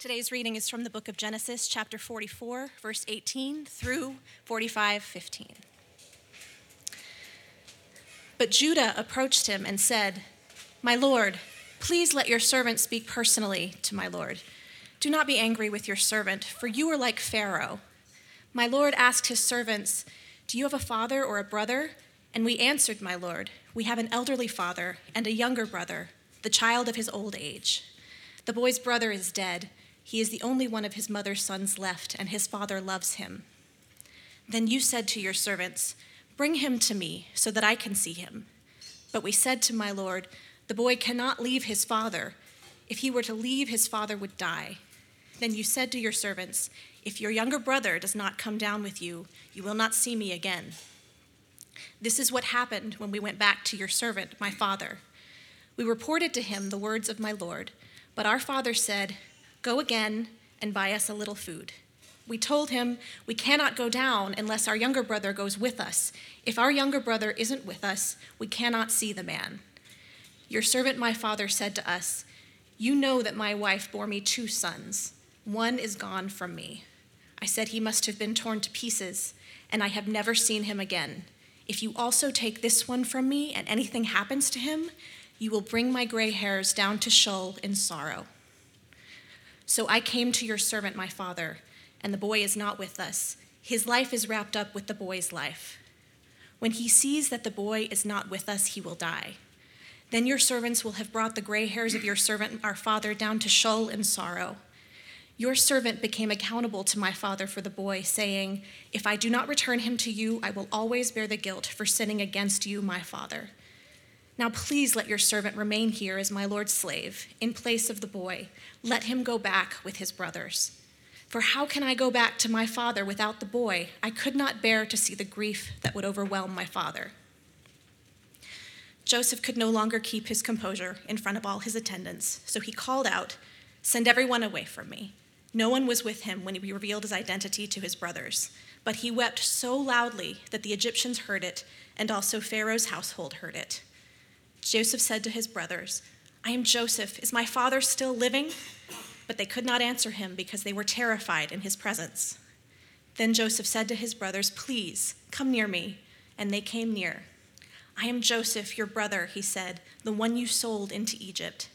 Today's reading is from the book of Genesis, chapter 44, verse 18 through 45, 15. But Judah approached him and said, My Lord, please let your servant speak personally to my Lord. Do not be angry with your servant, for you are like Pharaoh. My Lord asked his servants, Do you have a father or a brother? And we answered, My Lord, We have an elderly father and a younger brother, the child of his old age. The boy's brother is dead he is the only one of his mother's sons left, and his father loves him. Then you said to your servants, Bring him to me, so that I can see him. But we said to my Lord, The boy cannot leave his father. If he were to leave, his father would die. Then you said to your servants, If your younger brother does not come down with you, you will not see me again. This is what happened when we went back to your servant, my father. We reported to him the words of my Lord, but our father said, Go again and buy us a little food. We told him, We cannot go down unless our younger brother goes with us. If our younger brother isn't with us, we cannot see the man. Your servant, my father, said to us, You know that my wife bore me two sons. One is gone from me. I said he must have been torn to pieces, and I have never seen him again. If you also take this one from me and anything happens to him, you will bring my gray hairs down to Sheol in sorrow. So I came to your servant, my father, and the boy is not with us. His life is wrapped up with the boy's life. When he sees that the boy is not with us, he will die. Then your servants will have brought the gray hairs of your servant, our father, down to Sheol in sorrow. Your servant became accountable to my father for the boy, saying, If I do not return him to you, I will always bear the guilt for sinning against you, my father. Now please let your servant remain here as my Lord's slave, in place of the boy. Let him go back with his brothers. For how can I go back to my father without the boy? I could not bear to see the grief that would overwhelm my father. Joseph could no longer keep his composure in front of all his attendants, so he called out, Send everyone away from me. No one was with him when he revealed his identity to his brothers, but he wept so loudly that the Egyptians heard it, and also Pharaoh's household heard it. Joseph said to his brothers, I am Joseph. Is my father still living? But they could not answer him because they were terrified in his presence. Then Joseph said to his brothers, Please, come near me. And they came near. I am Joseph, your brother, he said, the one you sold into Egypt.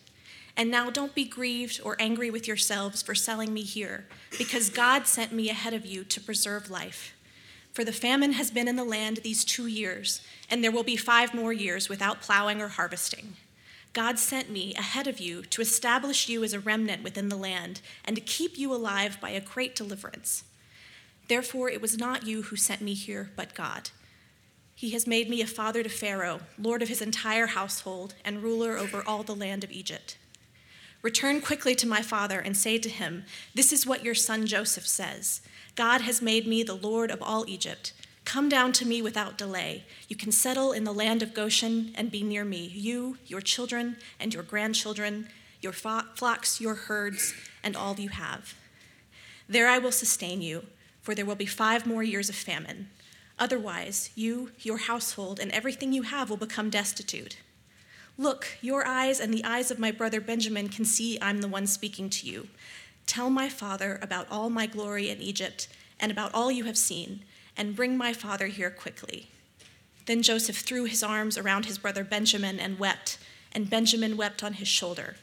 And now don't be grieved or angry with yourselves for selling me here, because God sent me ahead of you to preserve life. For the famine has been in the land these two years, and there will be five more years without plowing or harvesting. God sent me ahead of you to establish you as a remnant within the land and to keep you alive by a great deliverance. Therefore, it was not you who sent me here, but God. He has made me a father to Pharaoh, lord of his entire household, and ruler over all the land of Egypt. Return quickly to my father and say to him, This is what your son Joseph says. God has made me the Lord of all Egypt. Come down to me without delay. You can settle in the land of Goshen and be near me, you, your children, and your grandchildren, your flocks, your herds, and all you have. There I will sustain you, for there will be five more years of famine. Otherwise, you, your household, and everything you have will become destitute. Look, your eyes and the eyes of my brother Benjamin can see I'm the one speaking to you. Tell my father about all my glory in Egypt and about all you have seen, and bring my father here quickly. Then Joseph threw his arms around his brother Benjamin and wept, and Benjamin wept on his shoulder.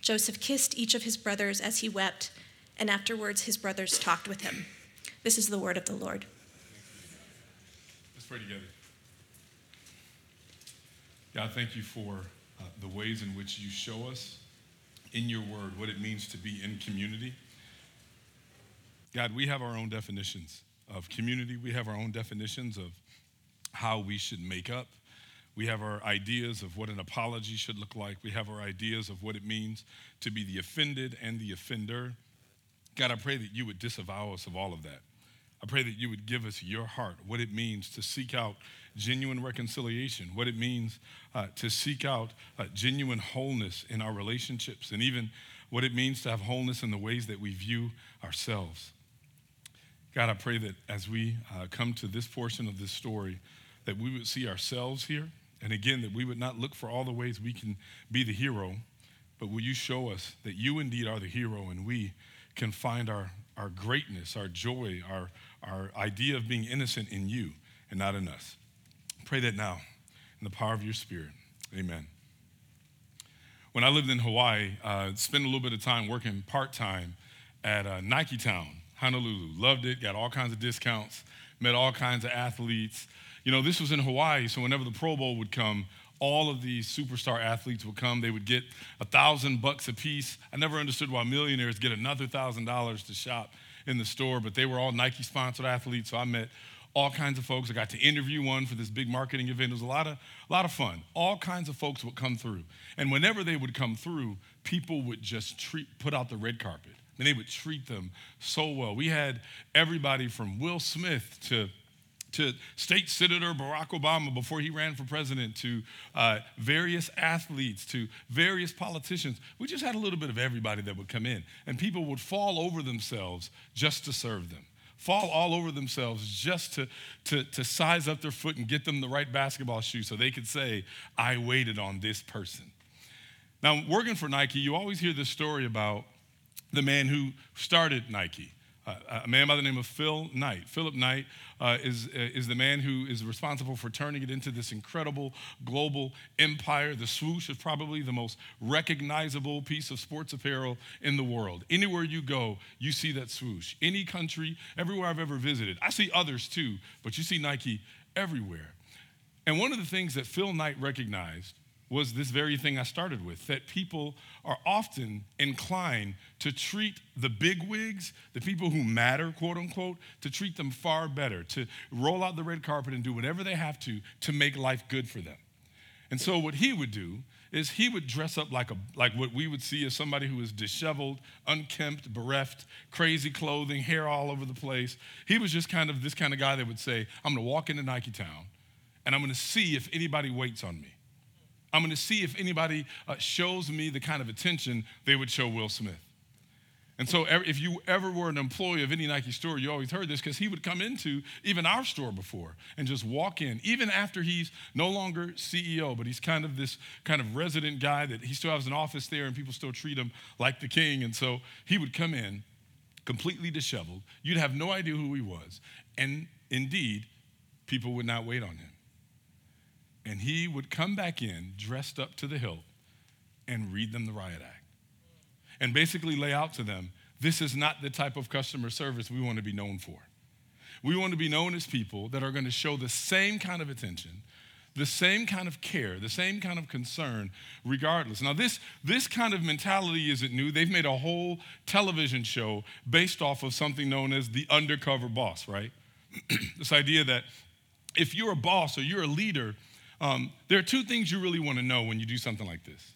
Joseph kissed each of his brothers as he wept, and afterwards his brothers talked with him. This is the word of the Lord. Let's pray together. God, thank you for uh, the ways in which you show us in your word what it means to be in community. God, we have our own definitions of community, we have our own definitions of how we should make up. We have our ideas of what an apology should look like. We have our ideas of what it means to be the offended and the offender. God, I pray that you would disavow us of all of that. I pray that you would give us your heart, what it means to seek out genuine reconciliation, what it means uh, to seek out uh, genuine wholeness in our relationships, and even what it means to have wholeness in the ways that we view ourselves. God, I pray that as we uh, come to this portion of this story, that we would see ourselves here, and again, that we would not look for all the ways we can be the hero, but will you show us that you indeed are the hero and we can find our, our greatness, our joy, our, our idea of being innocent in you and not in us? Pray that now in the power of your Spirit. Amen. When I lived in Hawaii, uh, spent a little bit of time working part time at uh, Nike Town, Honolulu. Loved it, got all kinds of discounts, met all kinds of athletes. You know, this was in Hawaii, so whenever the Pro Bowl would come, all of these superstar athletes would come. They would get a thousand bucks a piece. I never understood why millionaires get another thousand dollars to shop in the store, but they were all Nike sponsored athletes. So I met all kinds of folks. I got to interview one for this big marketing event. It was a lot of, a lot of fun. All kinds of folks would come through. And whenever they would come through, people would just treat, put out the red carpet. And they would treat them so well. We had everybody from Will Smith to to State Senator Barack Obama before he ran for president, to uh, various athletes, to various politicians. We just had a little bit of everybody that would come in, and people would fall over themselves just to serve them. Fall all over themselves just to, to, to size up their foot and get them the right basketball shoe so they could say, I waited on this person. Now, working for Nike, you always hear this story about the man who started Nike. Uh, a man by the name of Phil Knight. Philip Knight uh, is, uh, is the man who is responsible for turning it into this incredible global empire. The swoosh is probably the most recognizable piece of sports apparel in the world. Anywhere you go, you see that swoosh. Any country, everywhere I've ever visited. I see others too, but you see Nike everywhere. And one of the things that Phil Knight recognized was this very thing I started with that people are often inclined to treat the big wigs, the people who matter, quote unquote, to treat them far better, to roll out the red carpet and do whatever they have to to make life good for them. And so, what he would do is he would dress up like, a, like what we would see as somebody who is disheveled, unkempt, bereft, crazy clothing, hair all over the place. He was just kind of this kind of guy that would say, I'm gonna walk into Nike Town and I'm gonna see if anybody waits on me. I'm going to see if anybody uh, shows me the kind of attention they would show Will Smith. And so, if you ever were an employee of any Nike store, you always heard this because he would come into even our store before and just walk in, even after he's no longer CEO, but he's kind of this kind of resident guy that he still has an office there and people still treat him like the king. And so, he would come in completely disheveled. You'd have no idea who he was. And indeed, people would not wait on him. And he would come back in dressed up to the hilt and read them the riot act. And basically lay out to them this is not the type of customer service we want to be known for. We want to be known as people that are going to show the same kind of attention, the same kind of care, the same kind of concern, regardless. Now, this, this kind of mentality isn't new. They've made a whole television show based off of something known as the undercover boss, right? this idea that if you're a boss or you're a leader, um, there are two things you really want to know when you do something like this.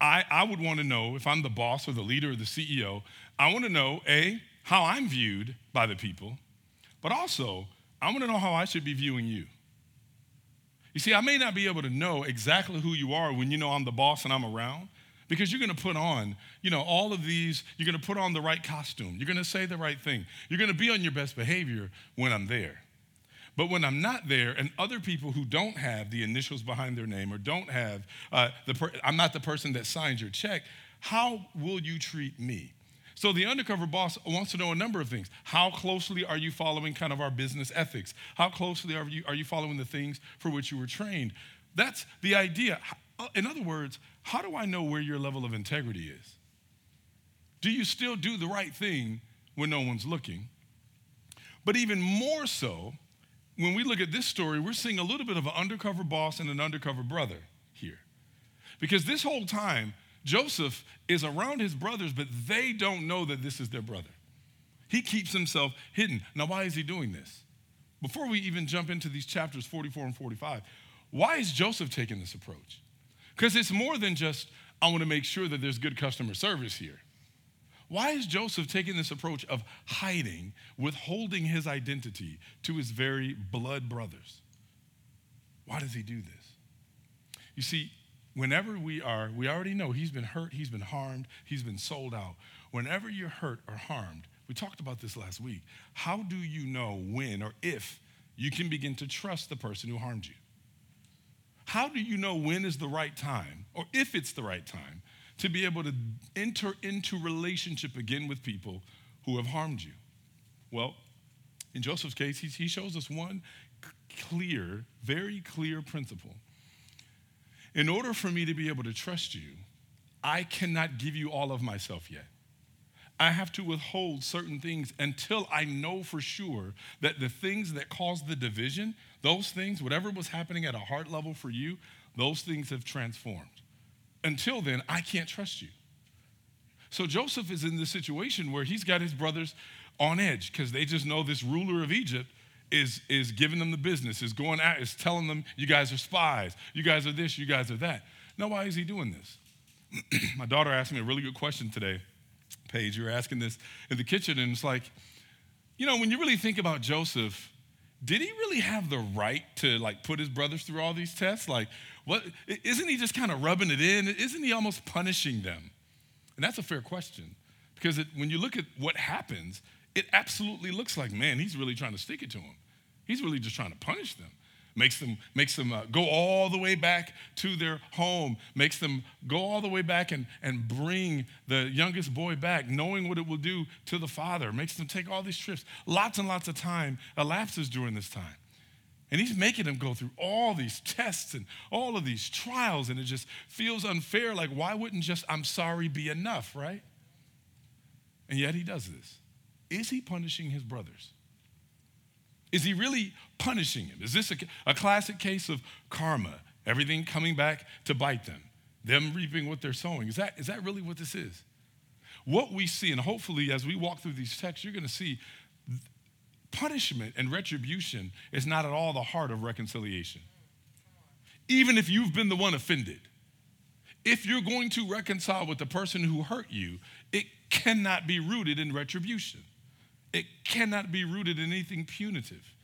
I, I would want to know if I'm the boss or the leader or the CEO, I want to know A, how I'm viewed by the people, but also I want to know how I should be viewing you. You see, I may not be able to know exactly who you are when you know I'm the boss and I'm around because you're going to put on, you know, all of these, you're going to put on the right costume. You're going to say the right thing. You're going to be on your best behavior when I'm there. But when I'm not there, and other people who don't have the initials behind their name or don't have uh, the, per- I'm not the person that signs your check, how will you treat me? So the undercover boss wants to know a number of things. How closely are you following kind of our business ethics? How closely are you, are you following the things for which you were trained? That's the idea. Uh, in other words, how do I know where your level of integrity is? Do you still do the right thing when no one's looking? But even more so, when we look at this story, we're seeing a little bit of an undercover boss and an undercover brother here. Because this whole time, Joseph is around his brothers, but they don't know that this is their brother. He keeps himself hidden. Now, why is he doing this? Before we even jump into these chapters 44 and 45, why is Joseph taking this approach? Because it's more than just, I want to make sure that there's good customer service here. Why is Joseph taking this approach of hiding, withholding his identity to his very blood brothers? Why does he do this? You see, whenever we are, we already know he's been hurt, he's been harmed, he's been sold out. Whenever you're hurt or harmed, we talked about this last week. How do you know when or if you can begin to trust the person who harmed you? How do you know when is the right time or if it's the right time to be able to enter into relationship again with people who have harmed you? Well, in Joseph's case, he shows us one clear, very clear principle. In order for me to be able to trust you, I cannot give you all of myself yet. I have to withhold certain things until I know for sure that the things that caused the division, those things, whatever was happening at a heart level for you, those things have transformed. Until then, I can't trust you. So Joseph is in this situation where he's got his brothers on edge because they just know this ruler of Egypt is, is giving them the business, is going out, is telling them, you guys are spies, you guys are this, you guys are that. Now, why is he doing this? My daughter asked me a really good question today. Paige, you were asking this in the kitchen, and it's like, you know, when you really think about Joseph, did he really have the right to like put his brothers through all these tests? Like, what isn't he just kind of rubbing it in? Isn't he almost punishing them? And that's a fair question because it, when you look at what happens, it absolutely looks like, man, he's really trying to stick it to them. He's really just trying to punish them. Makes them, makes them uh, go all the way back to their home, makes them go all the way back and, and bring the youngest boy back, knowing what it will do to the father, makes them take all these trips. Lots and lots of time elapses during this time. And he's making them go through all these tests and all of these trials, and it just feels unfair. Like, why wouldn't just I'm sorry be enough, right? And yet he does this. Is he punishing his brothers? Is he really punishing him? Is this a, a classic case of karma? Everything coming back to bite them, them reaping what they're sowing. Is that, is that really what this is? What we see, and hopefully as we walk through these texts, you're going to see punishment and retribution is not at all the heart of reconciliation. Even if you've been the one offended, if you're going to reconcile with the person who hurt you, it cannot be rooted in retribution. It cannot be rooted in anything punitive.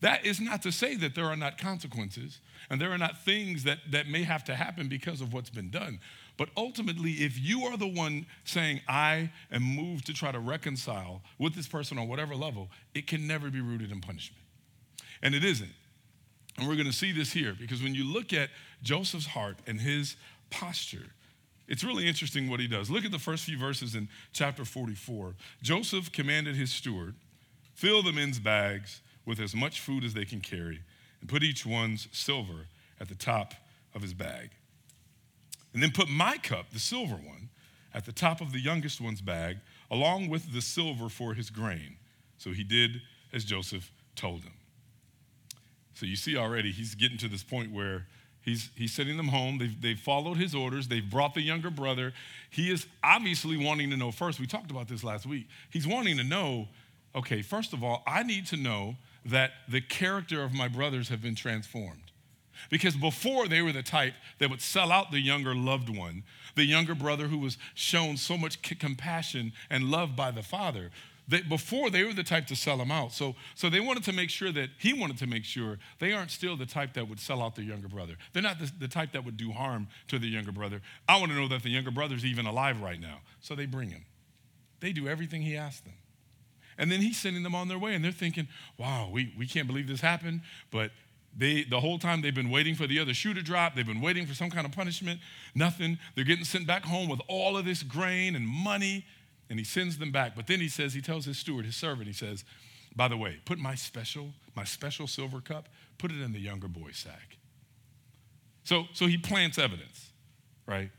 That is not to say that there are not consequences and there are not things that, that may have to happen because of what's been done. But ultimately, if you are the one saying, I am moved to try to reconcile with this person on whatever level, it can never be rooted in punishment. And it isn't. And we're going to see this here because when you look at Joseph's heart and his posture, it's really interesting what he does. Look at the first few verses in chapter 44. Joseph commanded his steward, fill the men's bags with as much food as they can carry, and put each one's silver at the top of his bag. And then put my cup, the silver one, at the top of the youngest one's bag, along with the silver for his grain. So he did as Joseph told him. So you see already, he's getting to this point where He's, he's sending them home. They've, they've followed his orders. They've brought the younger brother. He is obviously wanting to know first. We talked about this last week. He's wanting to know okay, first of all, I need to know that the character of my brothers have been transformed. Because before they were the type that would sell out the younger loved one, the younger brother who was shown so much compassion and love by the father. They, before they were the type to sell him out. So, so they wanted to make sure that he wanted to make sure they aren't still the type that would sell out their younger brother. They're not the, the type that would do harm to the younger brother. I want to know that the younger brother's even alive right now. So they bring him. They do everything he asked them. And then he's sending them on their way, and they're thinking, wow, we, we can't believe this happened, but they, the whole time they've been waiting for the other shoe to drop. They've been waiting for some kind of punishment. Nothing. They're getting sent back home with all of this grain and money and he sends them back. But then he says, he tells his steward, his servant, he says, by the way, put my special, my special silver cup, put it in the younger boy's sack. So, so he plants evidence, right?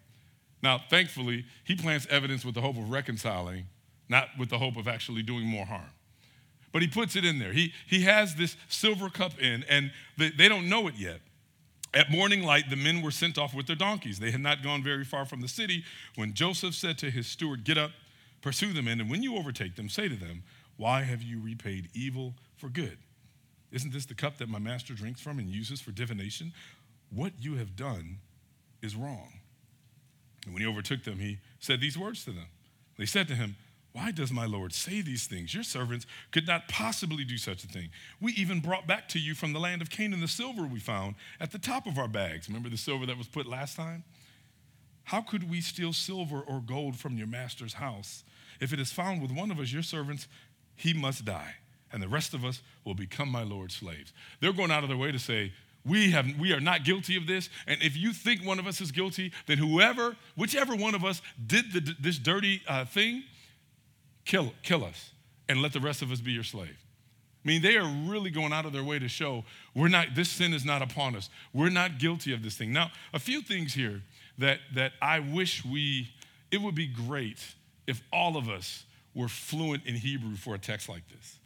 Now, thankfully, he plants evidence with the hope of reconciling, not with the hope of actually doing more harm. But he puts it in there. He, he has this silver cup in, and they, they don't know it yet. At morning light, the men were sent off with their donkeys. They had not gone very far from the city when Joseph said to his steward, Get up, Pursue them, in, and when you overtake them, say to them, Why have you repaid evil for good? Isn't this the cup that my master drinks from and uses for divination? What you have done is wrong. And when he overtook them, he said these words to them. They said to him, Why does my Lord say these things? Your servants could not possibly do such a thing. We even brought back to you from the land of Canaan the silver we found at the top of our bags. Remember the silver that was put last time? How could we steal silver or gold from your master's house? If it is found with one of us, your servants, he must die, and the rest of us will become my Lord's slaves. They're going out of their way to say, We, have, we are not guilty of this. And if you think one of us is guilty, then whoever, whichever one of us did the, this dirty uh, thing, kill, kill us and let the rest of us be your slave. I mean, they are really going out of their way to show we're not, this sin is not upon us. We're not guilty of this thing. Now, a few things here that, that I wish we, it would be great if all of us were fluent in Hebrew for a text like this.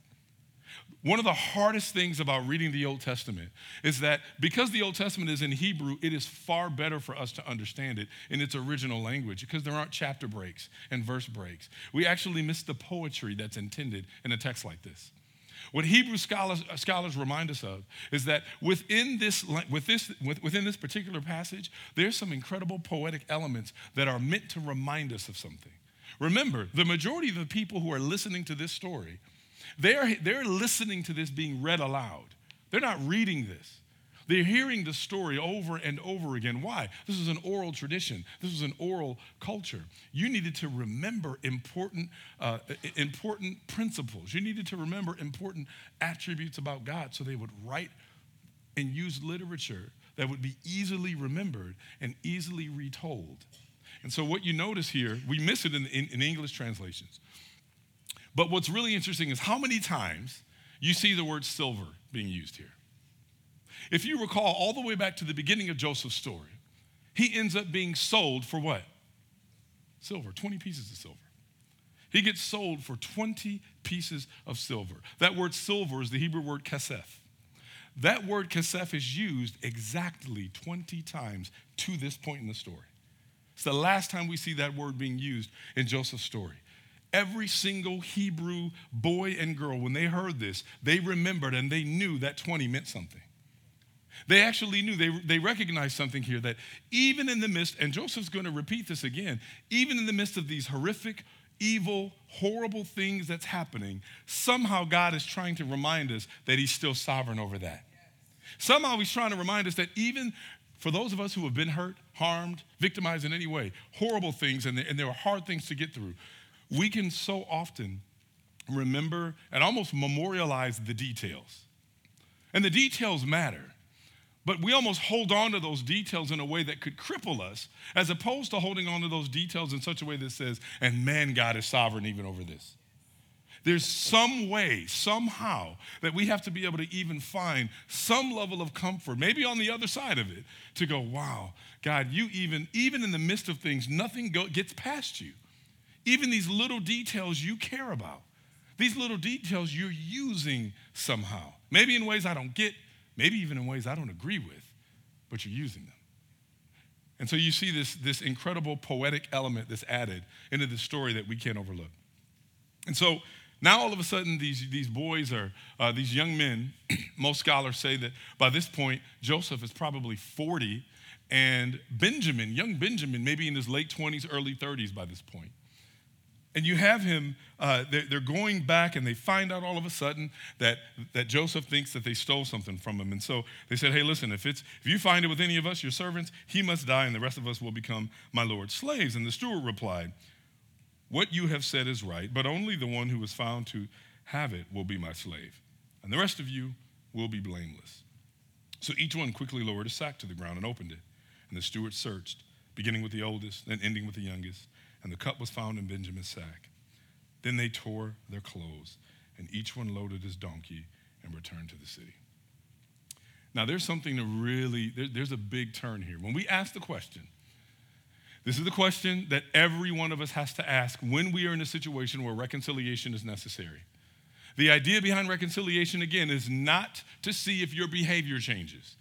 One of the hardest things about reading the Old Testament is that because the Old Testament is in Hebrew, it is far better for us to understand it in its original language because there aren't chapter breaks and verse breaks. We actually miss the poetry that's intended in a text like this. What Hebrew scholars, uh, scholars remind us of is that within this, with this, within this particular passage, there's some incredible poetic elements that are meant to remind us of something. Remember, the majority of the people who are listening to this story they're, they're listening to this being read aloud. They're not reading this. They're hearing the story over and over again. Why? This is an oral tradition. This is an oral culture. You needed to remember important, uh, important principles. You needed to remember important attributes about God so they would write and use literature that would be easily remembered and easily retold. And so, what you notice here, we miss it in, in, in English translations. But what's really interesting is how many times you see the word silver being used here. If you recall all the way back to the beginning of Joseph's story, he ends up being sold for what? Silver, 20 pieces of silver. He gets sold for 20 pieces of silver. That word silver is the Hebrew word kesef. That word kesef is used exactly 20 times to this point in the story. It's the last time we see that word being used in Joseph's story. Every single Hebrew boy and girl, when they heard this, they remembered and they knew that 20 meant something. They actually knew, they, they recognized something here that even in the midst, and Joseph's going to repeat this again, even in the midst of these horrific, evil, horrible things that's happening, somehow God is trying to remind us that He's still sovereign over that. Somehow He's trying to remind us that even for those of us who have been hurt, harmed, victimized in any way, horrible things, and, and there are hard things to get through, we can so often remember and almost memorialize the details. And the details matter. But we almost hold on to those details in a way that could cripple us, as opposed to holding on to those details in such a way that says, and man, God is sovereign even over this. There's some way, somehow, that we have to be able to even find some level of comfort, maybe on the other side of it, to go, wow, God, you even, even in the midst of things, nothing go, gets past you. Even these little details you care about, these little details you're using somehow. Maybe in ways I don't get, maybe even in ways I don't agree with, but you're using them. And so you see this, this incredible poetic element that's added into the story that we can't overlook. And so now all of a sudden, these, these boys are, uh, these young men, most scholars say that by this point, Joseph is probably 40, and Benjamin, young Benjamin, maybe in his late 20s, early 30s by this point. And you have him, uh, they're, going back and they find out all of a sudden that, that Joseph thinks that they stole something from him. And so they said, hey, listen, if, it's, if you find it with any of us, your servants, he must die and the rest of us will become my Lord's slaves. And the steward replied, what you have said is right, but only the one who was found to have it will be my slave. And the rest of you will be blameless. So each one quickly lowered a sack to the ground and opened it. And the steward searched, beginning with the oldest and ending with the youngest and the cup was found in Benjamin's sack. Then they tore their clothes, and each one loaded his donkey and returned to the city. Now, there's something to really, there, there's a big turn here. When we ask the question, this is the question that every one of us has to ask when we are in a situation where reconciliation is necessary. The idea behind reconciliation, again, is not to see if your behavior changes.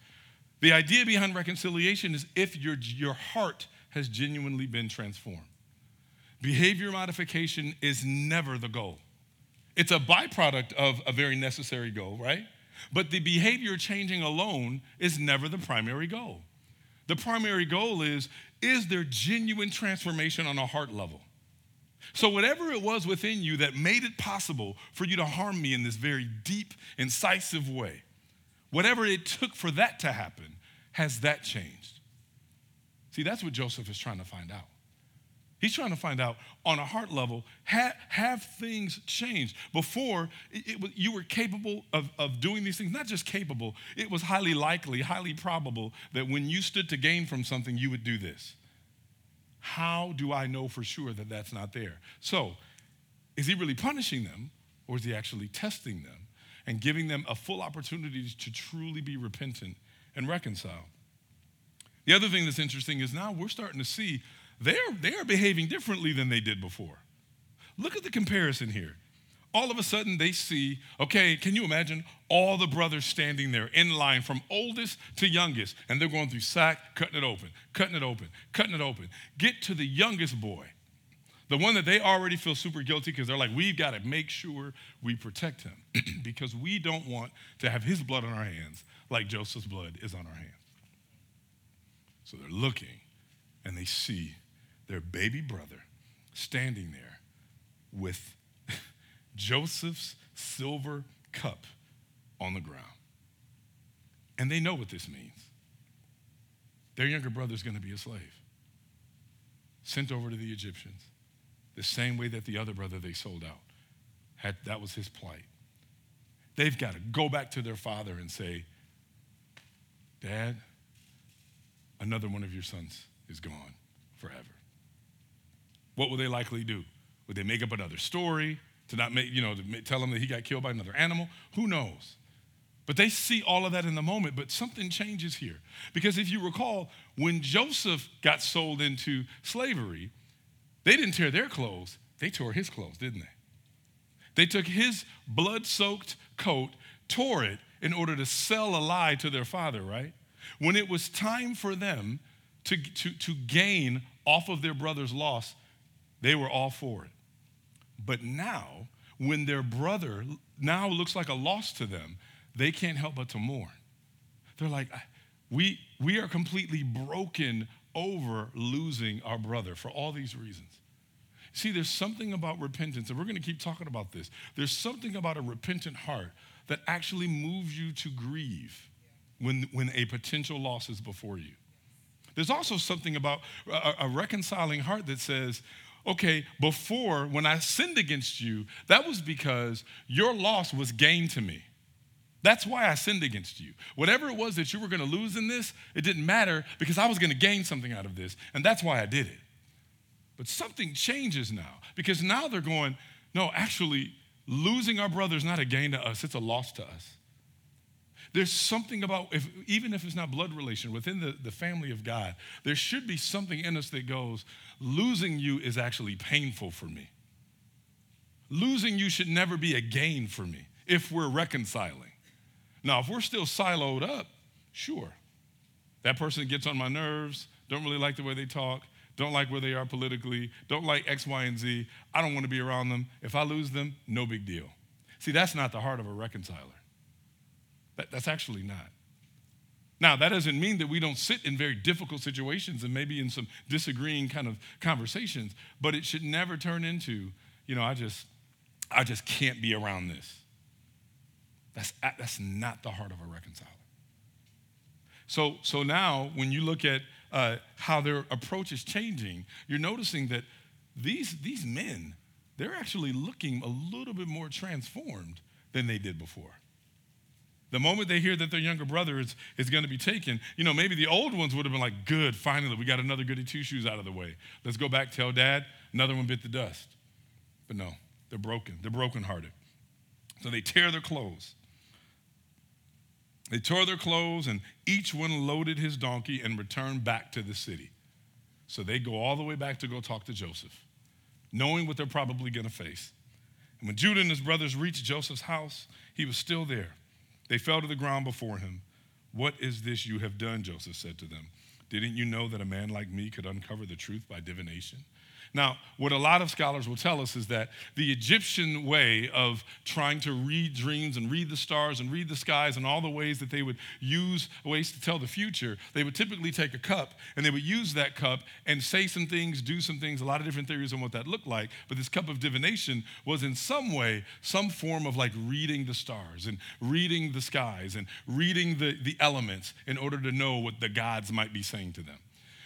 The idea behind reconciliation is if your, your heart has genuinely been transformed. Behavior modification is never the goal. It's a byproduct of a very necessary goal, right? But the behavior changing alone is never the primary goal. The primary goal is is there genuine transformation on a heart level? So, whatever it was within you that made it possible for you to harm me in this very deep, incisive way, whatever it took for that to happen, has that changed? See, that's what Joseph is trying to find out. He's trying to find out on a heart level ha- have things changed? Before, it, it, you were capable of, of doing these things, not just capable, it was highly likely, highly probable that when you stood to gain from something, you would do this. How do I know for sure that that's not there? So, is he really punishing them or is he actually testing them and giving them a full opportunity to truly be repentant and reconcile? The other thing that's interesting is now we're starting to see they're, they're behaving differently than they did before. Look at the comparison here. All of a sudden, they see, okay, can you imagine all the brothers standing there in line from oldest to youngest, and they're going through sack, cutting it open, cutting it open, cutting it open. Get to the youngest boy, the one that they already feel super guilty because they're like, we've got to make sure we protect him because we don't want to have his blood on our hands like Joseph's blood is on our hands. So they're looking and they see their baby brother standing there with Joseph's silver cup on the ground. And they know what this means. Their younger brother is going to be a slave, sent over to the Egyptians, the same way that the other brother they sold out had, that was his plight. They've got to go back to their father and say, Dad, another one of your sons is gone forever. What will they likely do? Would they make up another story to not make, you know, to tell him that he got killed by another animal? Who knows? But they see all of that in the moment, but something changes here. Because if you recall, when Joseph got sold into slavery, they didn't tear their clothes, they tore his clothes, didn't they? They took his blood soaked coat, tore it in order to sell a lie to their father, right? When it was time for them to, to, to gain off of their brother's loss, they were all for it. But now, when their brother now looks like a loss to them, they can't help but to mourn. They're like, we, we are completely broken over losing our brother for all these reasons. See, there's something about repentance, and we're going to keep talking about this. There's something about a repentant heart that actually moves you to grieve when, when a potential loss is before you. There's also something about a, a reconciling heart that says, okay, before when I sinned against you, that was because your loss was gain to me. That's why I sinned against you. Whatever it was that you were going to lose in this, it didn't matter because I was going to gain something out of this. And that's why I did it. But something changes now because now they're going, no, actually, losing our brother is not a gain to us, it's a loss to us. There's something about, if, even if it's not blood relation, within the, the family of God, there should be something in us that goes, losing you is actually painful for me. Losing you should never be a gain for me if we're reconciling. Now, if we're still siloed up, sure. That person gets on my nerves, don't really like the way they talk, don't like where they are politically, don't like X, Y, and Z. I don't want to be around them. If I lose them, no big deal. See, that's not the heart of a reconciler. That, that's actually not. Now, that doesn't mean that we don't sit in very difficult situations and maybe in some disagreeing kind of conversations, but it should never turn into, you know, I just, I just can't be around this. That's, that's not the heart of a reconciler. So, so now, when you look at uh, how their approach is changing, you're noticing that these, these men, they're actually looking a little bit more transformed than they did before. The moment they hear that their younger brother is, is going to be taken, you know, maybe the old ones would have been like, good, finally, we got another goody two shoes out of the way. Let's go back, tell dad, another one bit the dust. But no, they're broken. They're brokenhearted. So they tear their clothes. They tore their clothes, and each one loaded his donkey and returned back to the city. So they go all the way back to go talk to Joseph, knowing what they're probably going to face. And when Judah and his brothers reached Joseph's house, he was still there they fell to the ground before him. What is this you have done? Joseph said to them. Didn't you know that a man like me could uncover the truth by divination? Now, what a lot of scholars will tell us is that the Egyptian way of trying to read dreams and read the stars and read the skies and all the ways that they would use ways to tell the future, they would typically take a cup and they would use that cup and say some things, do some things, a lot of different theories on what that looked like. But this cup of divination was in some way some form of like reading the stars and reading the skies and reading the, the elements in order to know what the gods might be saying to them.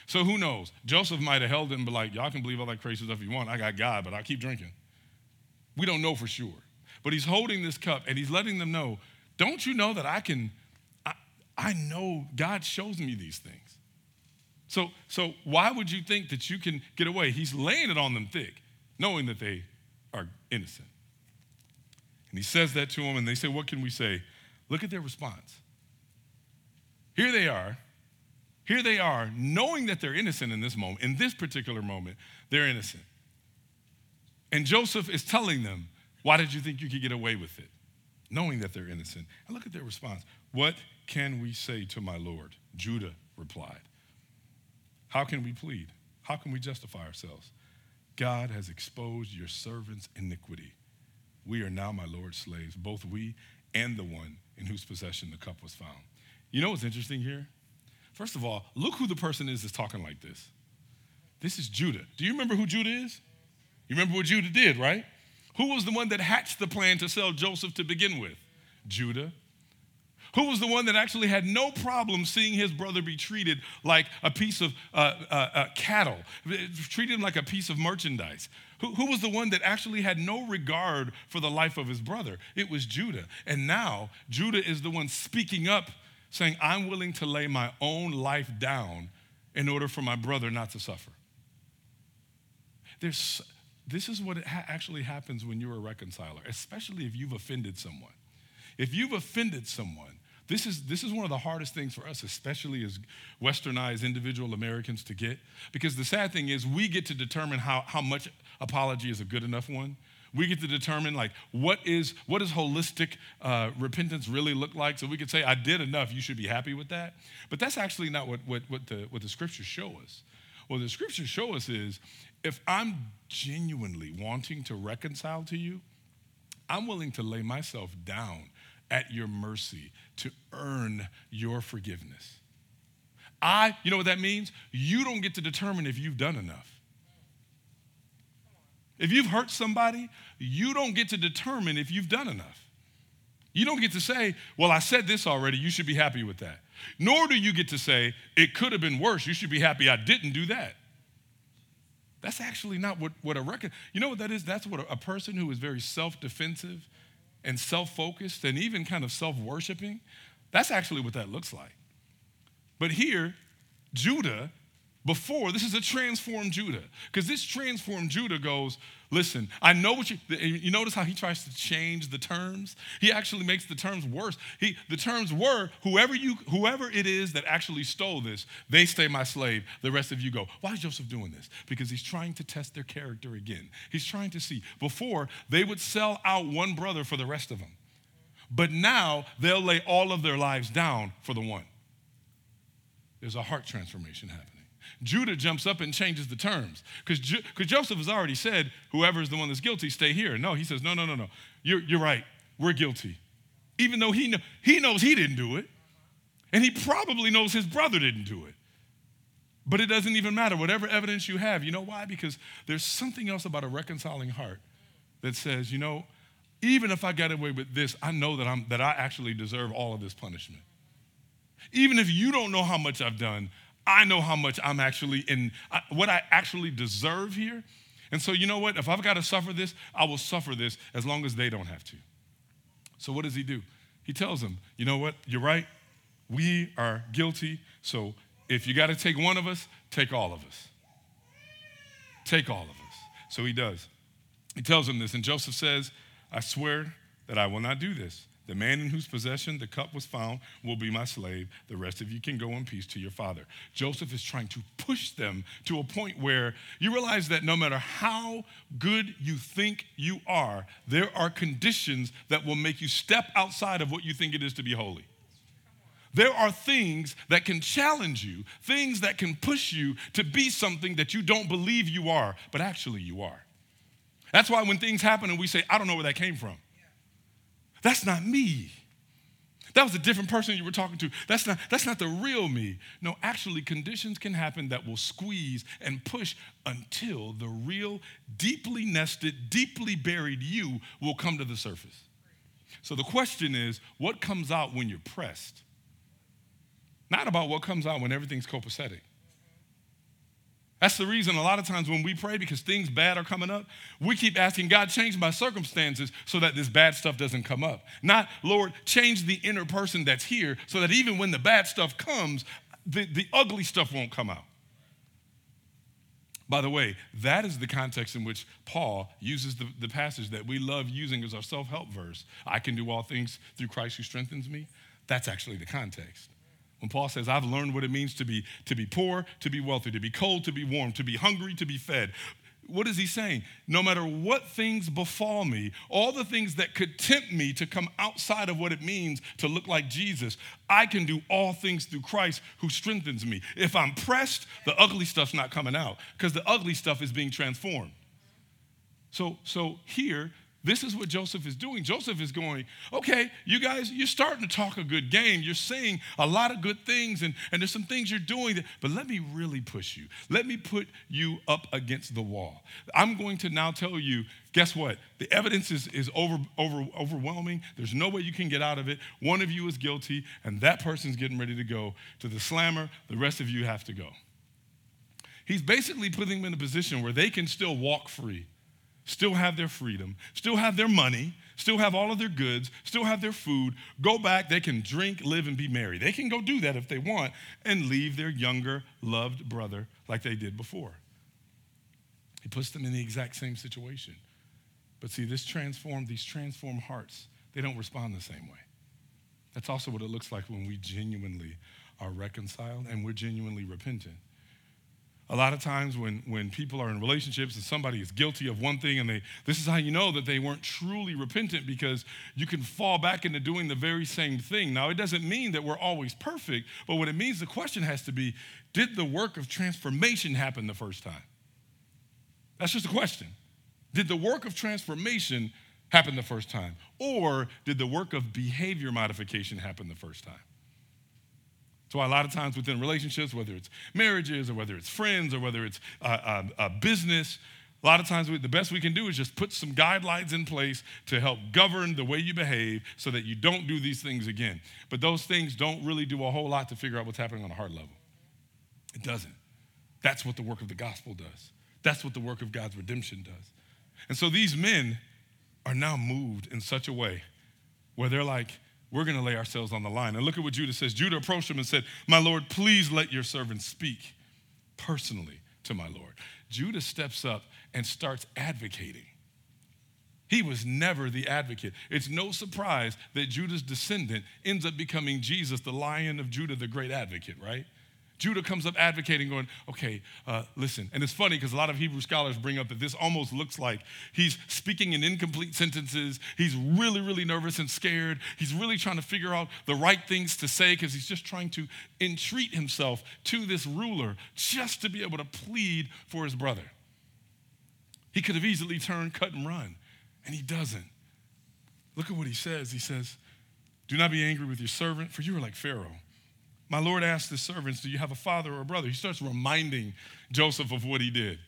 So who knows? Joseph might have held it and be like, y'all can believe all that crazy stuff you want. I got God, but I keep drinking. We don't know for sure. But he's holding this cup and he's letting them know, don't you know that I can, I, I know God shows me these things. So, so why would you think that you can get away? He's laying it on them thick, knowing that they are innocent. And he says that to them, and they say, What can we say? Look at their response. Here they are. Here they are, knowing that they're innocent in this moment, in this particular moment, they're innocent. And Joseph is telling them, Why did you think you could get away with it? Knowing that they're innocent. And look at their response. What can we say to my Lord? Judah replied. How can we plead? How can we justify ourselves? God has exposed your servant's iniquity. We are now my Lord's slaves, both we and the one in whose possession the cup was found. You know what's interesting here? First of all, look who the person is that's talking like this. This is Judah. Do you remember who Judah is? You remember what Judah did, right? Who was the one that hatched the plan to sell Joseph to begin with? Judah who was the one that actually had no problem seeing his brother be treated like a piece of uh, uh, uh, cattle, treated him like a piece of merchandise. Who, who was the one that actually had no regard for the life of his brother? It was Judah. And now Judah is the one speaking up, saying, I'm willing to lay my own life down in order for my brother not to suffer. There's, this is what ha- actually happens when you're a reconciler, especially if you've offended someone. If you've offended someone, this is, this is one of the hardest things for us, especially as westernized individual Americans, to get. Because the sad thing is, we get to determine how, how much apology is a good enough one. We get to determine like what is what does holistic uh, repentance really look like. So we could say, I did enough, you should be happy with that. But that's actually not what, what, what, the, what the scriptures show us. What the scriptures show us is if I'm genuinely wanting to reconcile to you, I'm willing to lay myself down at your mercy to earn your forgiveness. I, you know what that means? You don't get to determine if you've done enough. If you've hurt somebody, you don't get to determine if you've done enough. You don't get to say, Well, I said this already, you should be happy with that. Nor do you get to say, It could have been worse, you should be happy I didn't do that. That's actually not what, what a record, you know what that is? That's what a, a person who is very self defensive and self focused and even kind of self worshiping, that's actually what that looks like. But here, Judah, before, this is a transformed Judah. Because this transformed Judah goes, Listen, I know what you, you notice how he tries to change the terms? He actually makes the terms worse. He, the terms were, whoever, you, whoever it is that actually stole this, they stay my slave. The rest of you go. Why is Joseph doing this? Because he's trying to test their character again. He's trying to see. Before, they would sell out one brother for the rest of them. But now, they'll lay all of their lives down for the one. There's a heart transformation happening. Judah jumps up and changes the terms. Because Ju- Joseph has already said, whoever is the one that's guilty, stay here. No, he says, no, no, no, no. You're, you're right. We're guilty. Even though he, know, he knows he didn't do it. And he probably knows his brother didn't do it. But it doesn't even matter. Whatever evidence you have, you know why? Because there's something else about a reconciling heart that says, you know, even if I got away with this, I know that, I'm, that I actually deserve all of this punishment. Even if you don't know how much I've done, I know how much I'm actually in, what I actually deserve here. And so, you know what? If I've got to suffer this, I will suffer this as long as they don't have to. So, what does he do? He tells them, you know what? You're right. We are guilty. So, if you got to take one of us, take all of us. Take all of us. So, he does. He tells them this. And Joseph says, I swear that I will not do this. The man in whose possession the cup was found will be my slave. The rest of you can go in peace to your father. Joseph is trying to push them to a point where you realize that no matter how good you think you are, there are conditions that will make you step outside of what you think it is to be holy. There are things that can challenge you, things that can push you to be something that you don't believe you are, but actually you are. That's why when things happen and we say, I don't know where that came from. That's not me. That was a different person you were talking to. That's not, that's not the real me. No, actually, conditions can happen that will squeeze and push until the real, deeply nested, deeply buried you will come to the surface. So the question is what comes out when you're pressed? Not about what comes out when everything's copacetic. That's the reason a lot of times when we pray because things bad are coming up, we keep asking God, change my circumstances so that this bad stuff doesn't come up. Not, Lord, change the inner person that's here so that even when the bad stuff comes, the, the ugly stuff won't come out. By the way, that is the context in which Paul uses the, the passage that we love using as our self help verse I can do all things through Christ who strengthens me. That's actually the context. When Paul says, I've learned what it means to be, to be poor, to be wealthy, to be cold, to be warm, to be hungry, to be fed. What is he saying? No matter what things befall me, all the things that could tempt me to come outside of what it means to look like Jesus, I can do all things through Christ who strengthens me. If I'm pressed, the ugly stuff's not coming out because the ugly stuff is being transformed. So, so here, this is what Joseph is doing. Joseph is going, okay, you guys, you're starting to talk a good game. You're saying a lot of good things, and, and there's some things you're doing, that, but let me really push you. Let me put you up against the wall. I'm going to now tell you guess what? The evidence is, is over, over, overwhelming. There's no way you can get out of it. One of you is guilty, and that person's getting ready to go to the slammer. The rest of you have to go. He's basically putting them in a position where they can still walk free still have their freedom, still have their money, still have all of their goods, still have their food, go back, they can drink, live, and be merry. They can go do that if they want and leave their younger, loved brother like they did before. He puts them in the exact same situation. But see, this transformed, these transformed hearts, they don't respond the same way. That's also what it looks like when we genuinely are reconciled and we're genuinely repentant a lot of times when, when people are in relationships and somebody is guilty of one thing and they this is how you know that they weren't truly repentant because you can fall back into doing the very same thing. Now it doesn't mean that we're always perfect but what it means the question has to be did the work of transformation happen the first time? That's just a question. Did the work of transformation happen the first time? Or did the work of behavior modification happen the first time so a lot of times within relationships, whether it's marriages or whether it's friends or whether it's a, a, a business, a lot of times we, the best we can do is just put some guidelines in place to help govern the way you behave so that you don't do these things again. But those things don't really do a whole lot to figure out what's happening on a heart level. It doesn't. That's what the work of the gospel does. That's what the work of God's redemption does. And so these men are now moved in such a way where they're like, we're going to lay ourselves on the line. And look at what Judah says. Judah approached him and said, My Lord, please let your servant speak personally to my Lord. Judah steps up and starts advocating. He was never the advocate. It's no surprise that Judah's descendant ends up becoming Jesus, the lion of Judah, the great advocate, right? Judah comes up advocating, going, okay, uh, listen. And it's funny because a lot of Hebrew scholars bring up that this almost looks like he's speaking in incomplete sentences. He's really, really nervous and scared. He's really trying to figure out the right things to say because he's just trying to entreat himself to this ruler just to be able to plead for his brother. He could have easily turned, cut, and run, and he doesn't. Look at what he says. He says, Do not be angry with your servant, for you are like Pharaoh my Lord asked his servants, Do you have a father or a brother? He starts reminding Joseph of what he did.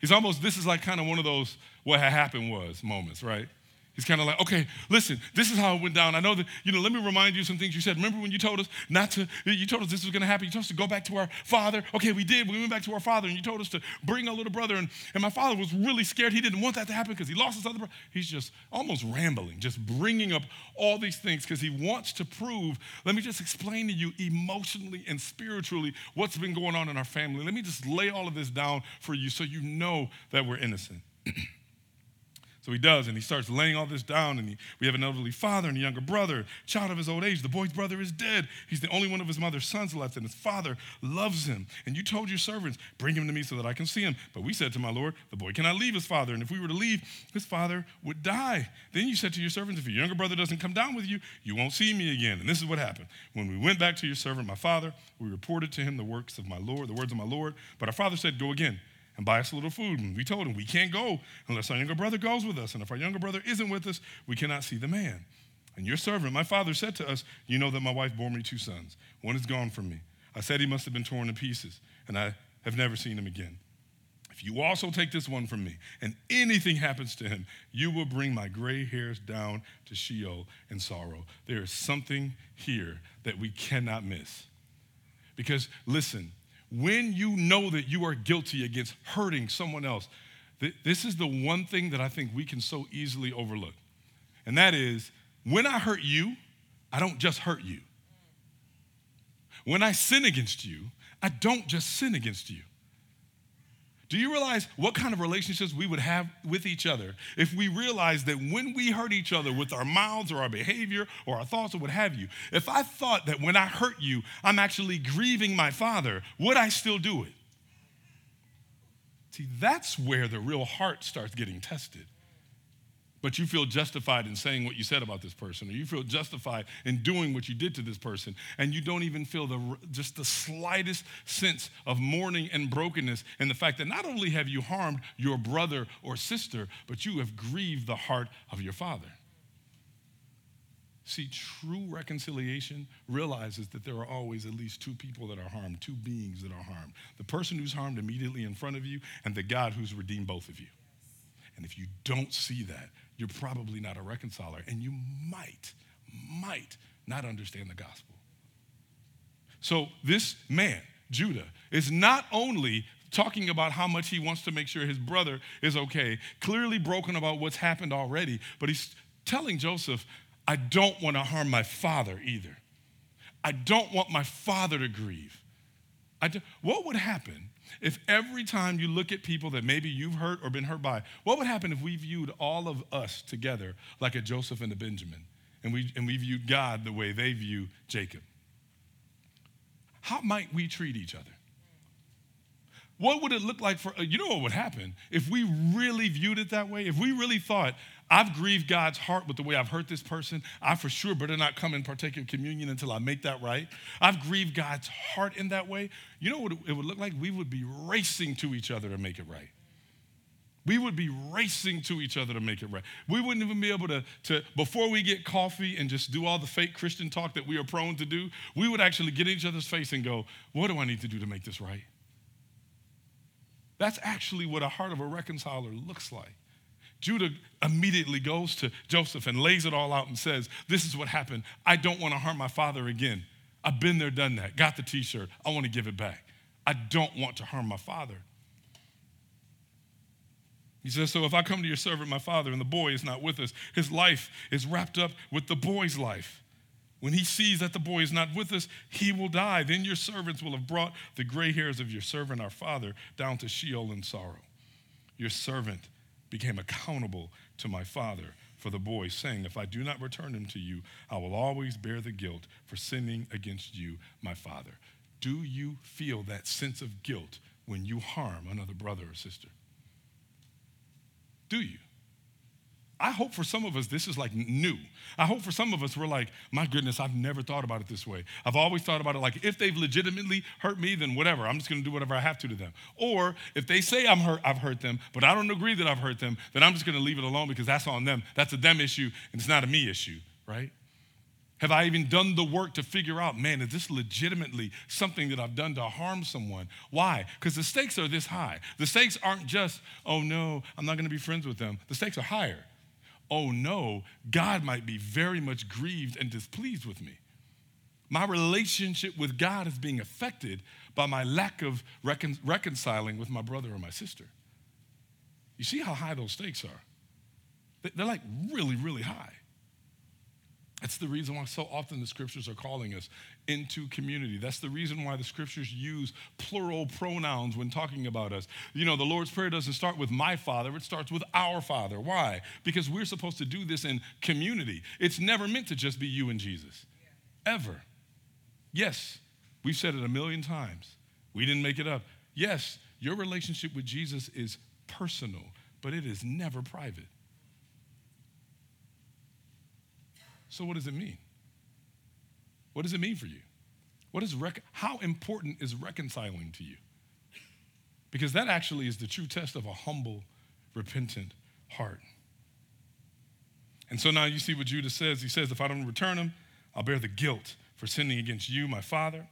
He's almost, this is like kind of one of those what had happened was moments, right? He's kind of like, okay, listen, this is how it went down. I know that, you know, let me remind you some things you said. Remember when you told us not to, you told us this was going to happen. You told us to go back to our father. Okay, we did. We went back to our father and you told us to bring our little brother. And, and my father was really scared. He didn't want that to happen because he lost his other brother. He's just almost rambling, just bringing up all these things because he wants to prove. Let me just explain to you emotionally and spiritually what's been going on in our family. Let me just lay all of this down for you so you know that we're innocent. So he does, and he starts laying all this down. And he, we have an elderly father and a younger brother, child of his old age. The boy's brother is dead. He's the only one of his mother's sons left, and his father loves him. And you told your servants, Bring him to me so that I can see him. But we said to my Lord, The boy cannot leave his father. And if we were to leave, his father would die. Then you said to your servants, If your younger brother doesn't come down with you, you won't see me again. And this is what happened. When we went back to your servant, my father, we reported to him the works of my Lord, the words of my Lord. But our father said, Go again and buy us a little food. And we told him, we can't go unless our younger brother goes with us. And if our younger brother isn't with us, we cannot see the man. And your servant, my father, said to us, You know that my wife bore me two sons. One is gone from me. I said he must have been torn to pieces, and I have never seen him again. If you also take this one from me, and anything happens to him, you will bring my gray hairs down to Sheol in sorrow. There is something here that we cannot miss. Because listen, when you know that you are guilty against hurting someone else, th- this is the one thing that I think we can so easily overlook. And that is when I hurt you, I don't just hurt you. When I sin against you, I don't just sin against you. Do you realize what kind of relationships we would have with each other if we realized that when we hurt each other with our mouths or our behavior or our thoughts or what have you, if I thought that when I hurt you, I'm actually grieving my father, would I still do it? See, that's where the real heart starts getting tested but you feel justified in saying what you said about this person, or you feel justified in doing what you did to this person, and you don't even feel the, just the slightest sense of mourning and brokenness in the fact that not only have you harmed your brother or sister, but you have grieved the heart of your father. See, true reconciliation realizes that there are always at least two people that are harmed, two beings that are harmed the person who's harmed immediately in front of you, and the God who's redeemed both of you. And if you don't see that, you're probably not a reconciler, and you might, might not understand the gospel. So, this man, Judah, is not only talking about how much he wants to make sure his brother is okay, clearly broken about what's happened already, but he's telling Joseph, I don't want to harm my father either. I don't want my father to grieve. What would happen if every time you look at people that maybe you've hurt or been hurt by, what would happen if we viewed all of us together like a Joseph and a Benjamin, and we, and we viewed God the way they view Jacob? How might we treat each other? What would it look like for, uh, you know what would happen if we really viewed it that way? If we really thought, I've grieved God's heart with the way I've hurt this person. I for sure better not come and partake of communion until I make that right. I've grieved God's heart in that way. You know what it would look like? We would be racing to each other to make it right. We would be racing to each other to make it right. We wouldn't even be able to, to, before we get coffee and just do all the fake Christian talk that we are prone to do, we would actually get in each other's face and go, What do I need to do to make this right? That's actually what a heart of a reconciler looks like. Judah immediately goes to Joseph and lays it all out and says, This is what happened. I don't want to harm my father again. I've been there, done that. Got the t shirt. I want to give it back. I don't want to harm my father. He says, So if I come to your servant, my father, and the boy is not with us, his life is wrapped up with the boy's life. When he sees that the boy is not with us, he will die. Then your servants will have brought the gray hairs of your servant, our father, down to Sheol in sorrow. Your servant became accountable to my father for the boy, saying, If I do not return him to you, I will always bear the guilt for sinning against you, my father. Do you feel that sense of guilt when you harm another brother or sister? Do you? I hope for some of us this is like new. I hope for some of us we're like, my goodness, I've never thought about it this way. I've always thought about it like if they've legitimately hurt me, then whatever. I'm just gonna do whatever I have to to them. Or if they say I'm hurt, I've hurt them, but I don't agree that I've hurt them, then I'm just gonna leave it alone because that's on them. That's a them issue and it's not a me issue, right? Have I even done the work to figure out, man, is this legitimately something that I've done to harm someone? Why? Because the stakes are this high. The stakes aren't just, oh no, I'm not gonna be friends with them. The stakes are higher oh no, God might be very much grieved and displeased with me. My relationship with God is being affected by my lack of recon- reconciling with my brother or my sister. You see how high those stakes are? They're like really, really high. That's the reason why so often the scriptures are calling us into community. That's the reason why the scriptures use plural pronouns when talking about us. You know, the Lord's Prayer doesn't start with my Father, it starts with our Father. Why? Because we're supposed to do this in community. It's never meant to just be you and Jesus, ever. Yes, we've said it a million times. We didn't make it up. Yes, your relationship with Jesus is personal, but it is never private. So, what does it mean? What does it mean for you? What is rec- how important is reconciling to you? Because that actually is the true test of a humble, repentant heart. And so now you see what Judah says. He says, If I don't return him, I'll bear the guilt for sinning against you, my father.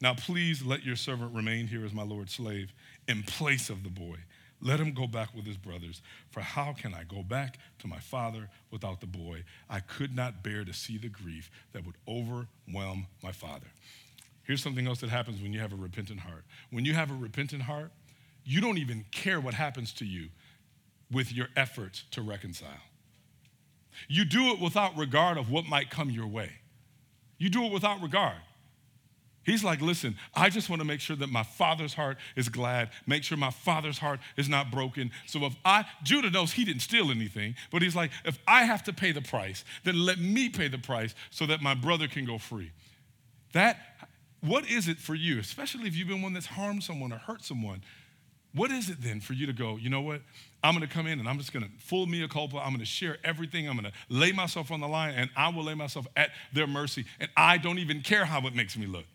Now please let your servant remain here as my Lord's slave in place of the boy let him go back with his brothers. For how can I go back to my father without the boy? I could not bear to see the grief that would overwhelm my father. Here's something else that happens when you have a repentant heart. When you have a repentant heart, you don't even care what happens to you with your efforts to reconcile. You do it without regard of what might come your way. You do it without regard. He's like, listen, I just want to make sure that my father's heart is glad, make sure my father's heart is not broken. So if I, Judah knows he didn't steal anything, but he's like, if I have to pay the price, then let me pay the price so that my brother can go free. That, what is it for you, especially if you've been one that's harmed someone or hurt someone? What is it then for you to go, you know what? I'm going to come in and I'm just going to full mea culpa. I'm going to share everything. I'm going to lay myself on the line and I will lay myself at their mercy. And I don't even care how it makes me look.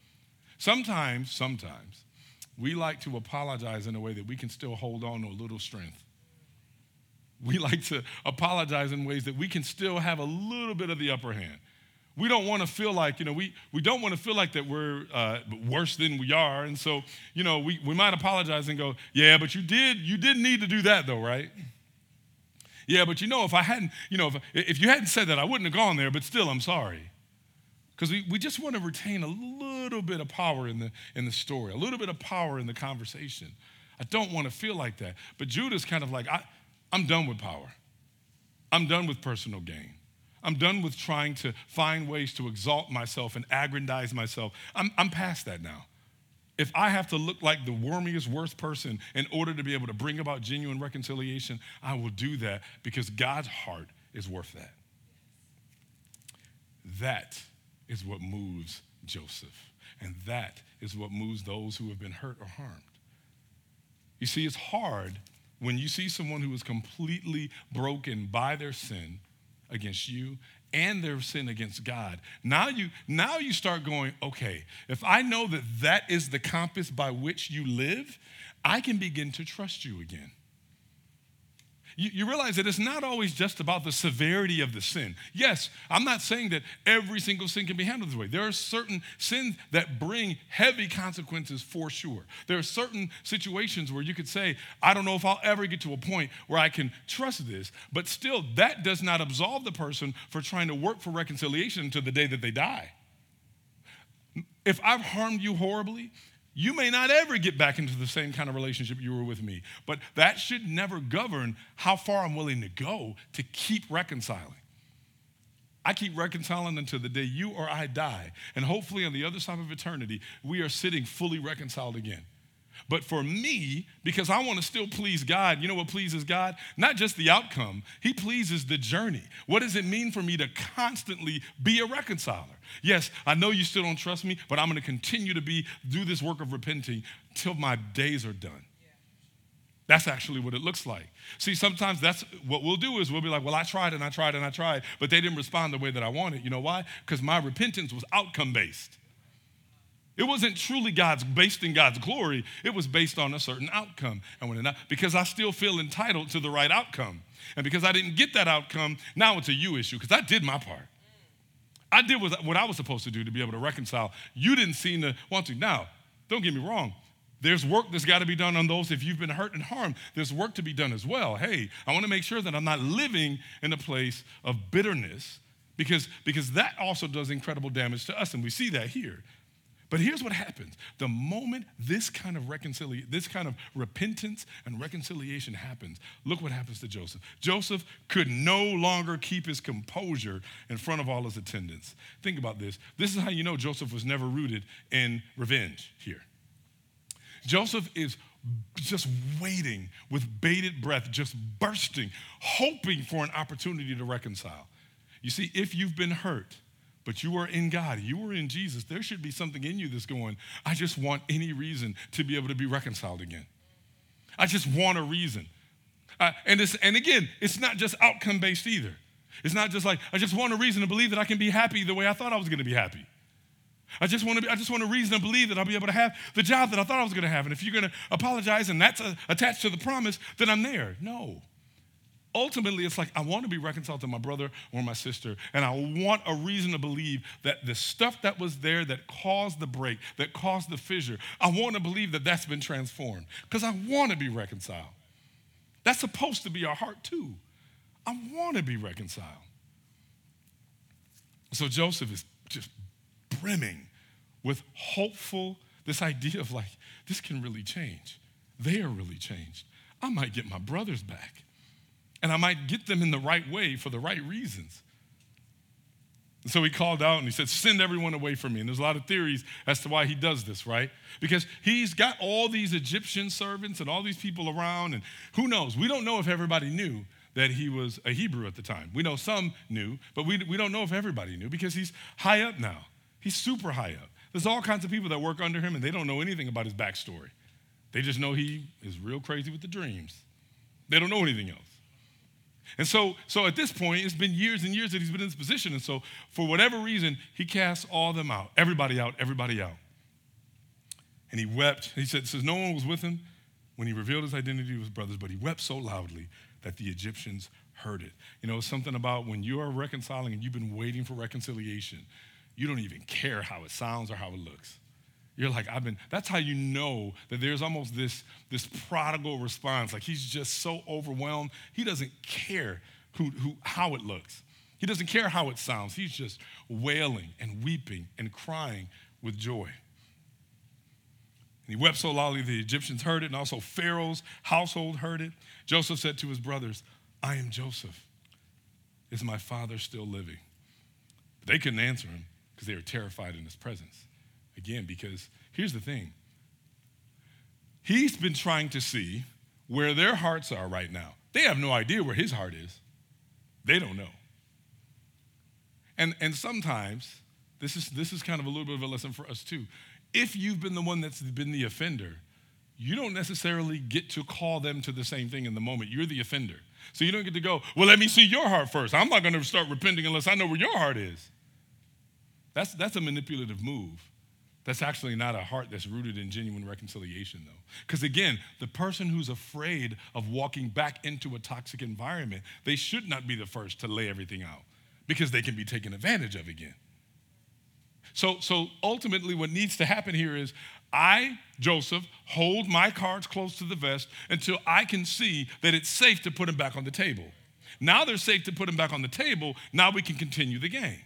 Sometimes, sometimes, we like to apologize in a way that we can still hold on to a little strength. We like to apologize in ways that we can still have a little bit of the upper hand. We don't want to feel like, you know, we, we don't want to feel like that we're uh, worse than we are. And so, you know, we, we might apologize and go, yeah, but you did, you didn't need to do that though, right? Yeah, but you know, if I hadn't, you know, if, if you hadn't said that, I wouldn't have gone there, but still, I'm sorry. Because we, we just want to retain a little bit of power in the, in the story, a little bit of power in the conversation. I don't want to feel like that. But Judah's kind of like, I, I'm done with power. I'm done with personal gain. I'm done with trying to find ways to exalt myself and aggrandize myself. I'm, I'm past that now. If I have to look like the wormiest, worst person in order to be able to bring about genuine reconciliation, I will do that because God's heart is worth that. That is what moves Joseph. And that is what moves those who have been hurt or harmed. You see, it's hard when you see someone who is completely broken by their sin against you and their sin against God. Now you now you start going, okay, if I know that that is the compass by which you live, I can begin to trust you again you, you realize that it's not always just about the severity of the sin. Yes, I'm not saying that every single sin can be handled this way. There are certain sins that bring heavy consequences for sure. There are certain situations where you could say, I don't know if I'll ever get to a point where I can trust this, but still, that does not absolve the person for trying to work for reconciliation to the day that they die. If I've harmed you horribly, you may not ever get back into the same kind of relationship you were with me, but that should never govern how far I'm willing to go to keep reconciling. I keep reconciling until the day you or I die. And hopefully, on the other side of eternity, we are sitting fully reconciled again. But for me, because I want to still please God, you know what pleases God? Not just the outcome, He pleases the journey. What does it mean for me to constantly be a reconciler? Yes, I know you still don't trust me, but I'm going to continue to be do this work of repenting till my days are done. That's actually what it looks like. See, sometimes that's what we'll do is we'll be like, well, I tried and I tried and I tried, but they didn't respond the way that I wanted. You know why? Because my repentance was outcome based. It wasn't truly God's based in God's glory. It was based on a certain outcome. And when it because I still feel entitled to the right outcome. And because I didn't get that outcome, now it's a you issue because I did my part. I did what I was supposed to do to be able to reconcile. You didn't seem to want to. Now, don't get me wrong. There's work that's got to be done on those if you've been hurt and harmed. There's work to be done as well. Hey, I want to make sure that I'm not living in a place of bitterness because, because that also does incredible damage to us, and we see that here. But here's what happens. The moment this kind of reconciliation, this kind of repentance and reconciliation happens, look what happens to Joseph. Joseph could no longer keep his composure in front of all his attendants. Think about this. This is how you know Joseph was never rooted in revenge here. Joseph is just waiting with bated breath, just bursting, hoping for an opportunity to reconcile. You see, if you've been hurt, but you are in God, you are in Jesus, there should be something in you that's going, I just want any reason to be able to be reconciled again. I just want a reason. Uh, and, it's, and again, it's not just outcome based either. It's not just like, I just want a reason to believe that I can be happy the way I thought I was going to be happy. I just want to be, I just want a reason to believe that I'll be able to have the job that I thought I was going to have. And if you're going to apologize and that's a, attached to the promise, then I'm there. No ultimately, it's like I want to be reconciled to my brother or my sister, and I want a reason to believe that the stuff that was there that caused the break, that caused the fissure, I want to believe that that's been transformed because I want to be reconciled. That's supposed to be our heart too. I want to be reconciled. So Joseph is just brimming with hopeful, this idea of like, this can really change. They are really changed. I might get my brothers back. And I might get them in the right way for the right reasons. And so he called out and he said, Send everyone away from me. And there's a lot of theories as to why he does this, right? Because he's got all these Egyptian servants and all these people around, and who knows? We don't know if everybody knew that he was a Hebrew at the time. We know some knew, but we, we don't know if everybody knew because he's high up now. He's super high up. There's all kinds of people that work under him, and they don't know anything about his backstory. They just know he is real crazy with the dreams. They don't know anything else. And so, so at this point, it's been years and years that he's been in this position. And so, for whatever reason, he casts all them out. Everybody out, everybody out. And he wept. He said, says no one was with him when he revealed his identity to his brothers, but he wept so loudly that the Egyptians heard it. You know, something about when you are reconciling and you've been waiting for reconciliation, you don't even care how it sounds or how it looks. You're like, I've been, that's how you know that there's almost this, this prodigal response. Like he's just so overwhelmed. He doesn't care who, who, how it looks. He doesn't care how it sounds. He's just wailing and weeping and crying with joy. And he wept so loudly the Egyptians heard it, and also Pharaoh's household heard it. Joseph said to his brothers, I am Joseph. Is my father still living? But they couldn't answer him because they were terrified in his presence. Again, because here's the thing he's been trying to see where their hearts are right now. They have no idea where his heart is, they don't know. And, and sometimes, this is, this is kind of a little bit of a lesson for us too. If you've been the one that's been the offender, you don't necessarily get to call them to the same thing in the moment. You're the offender. So you don't get to go, well, let me see your heart first. I'm not going to start repenting unless I know where your heart is. That's, that's a manipulative move. That's actually not a heart that's rooted in genuine reconciliation, though. Because again, the person who's afraid of walking back into a toxic environment, they should not be the first to lay everything out because they can be taken advantage of again. So, so ultimately, what needs to happen here is I, Joseph, hold my cards close to the vest until I can see that it's safe to put them back on the table. Now they're safe to put them back on the table. Now we can continue the game.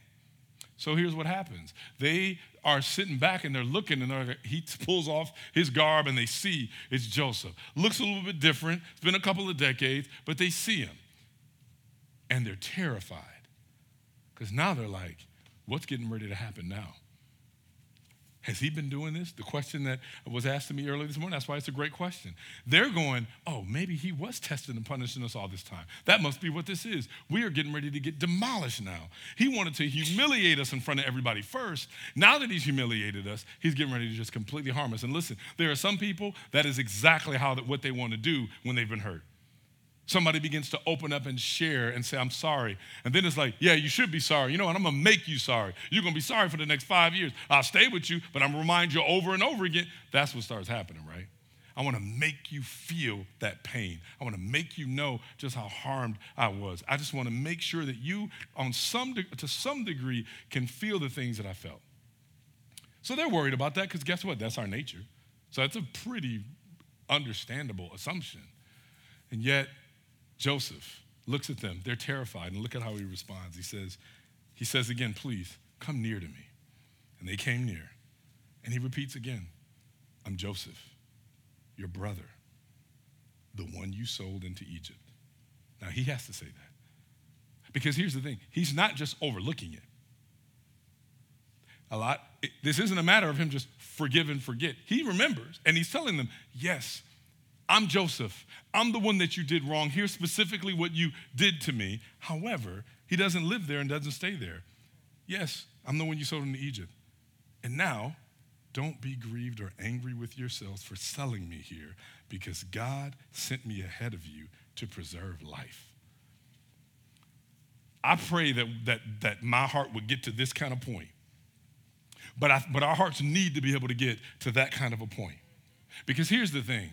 So here's what happens. They are sitting back and they're looking and they're, he pulls off his garb and they see it's Joseph. Looks a little bit different. It's been a couple of decades, but they see him. And they're terrified. Because now they're like, what's getting ready to happen now? Has he been doing this? The question that was asked to me earlier this morning, that's why it's a great question. They're going, oh, maybe he was testing and punishing us all this time. That must be what this is. We are getting ready to get demolished now. He wanted to humiliate us in front of everybody first. Now that he's humiliated us, he's getting ready to just completely harm us. And listen, there are some people that is exactly how that what they want to do when they've been hurt somebody begins to open up and share and say, I'm sorry. And then it's like, yeah, you should be sorry. You know what? I'm going to make you sorry. You're going to be sorry for the next five years. I'll stay with you, but I'm going to remind you over and over again. That's what starts happening, right? I want to make you feel that pain. I want to make you know just how harmed I was. I just want to make sure that you, on some de- to some degree, can feel the things that I felt. So they're worried about that because guess what? That's our nature. So that's a pretty understandable assumption. And yet, Joseph looks at them. They're terrified. And look at how he responds. He says, he says again, please come near to me. And they came near. And he repeats again, I'm Joseph, your brother, the one you sold into Egypt. Now he has to say that. Because here's the thing he's not just overlooking it. A lot, it, this isn't a matter of him just forgive and forget. He remembers and he's telling them, yes, I'm Joseph. I'm the one that you did wrong. Here's specifically what you did to me. However, he doesn't live there and doesn't stay there. Yes, I'm the one you sold into Egypt. And now, don't be grieved or angry with yourselves for selling me here because God sent me ahead of you to preserve life. I pray that, that, that my heart would get to this kind of point. But, I, but our hearts need to be able to get to that kind of a point. Because here's the thing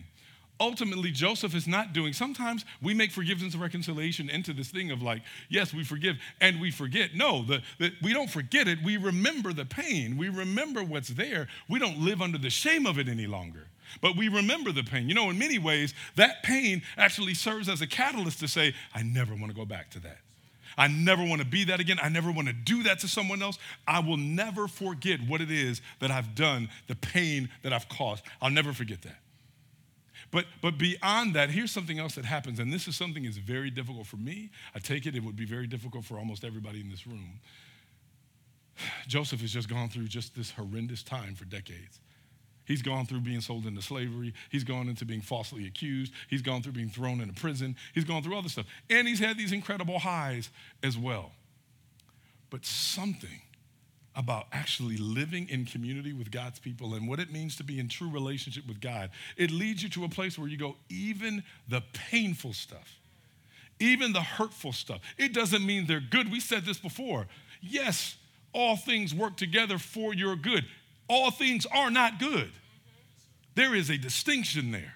ultimately Joseph is not doing. Sometimes we make forgiveness and reconciliation into this thing of like, yes, we forgive and we forget. No, the, the, we don't forget it. We remember the pain. We remember what's there. We don't live under the shame of it any longer. But we remember the pain. You know, in many ways, that pain actually serves as a catalyst to say, I never want to go back to that. I never want to be that again. I never want to do that to someone else. I will never forget what it is that I've done, the pain that I've caused. I'll never forget that. But, but beyond that, here's something else that happens, and this is something that's very difficult for me. I take it it would be very difficult for almost everybody in this room. Joseph has just gone through just this horrendous time for decades. He's gone through being sold into slavery. He's gone into being falsely accused. He's gone through being thrown into prison. He's gone through other stuff. And he's had these incredible highs as well. But something about actually living in community with God's people and what it means to be in true relationship with God, it leads you to a place where you go, even the painful stuff, even the hurtful stuff, it doesn't mean they're good. We said this before. Yes, all things work together for your good. All things are not good. There is a distinction there.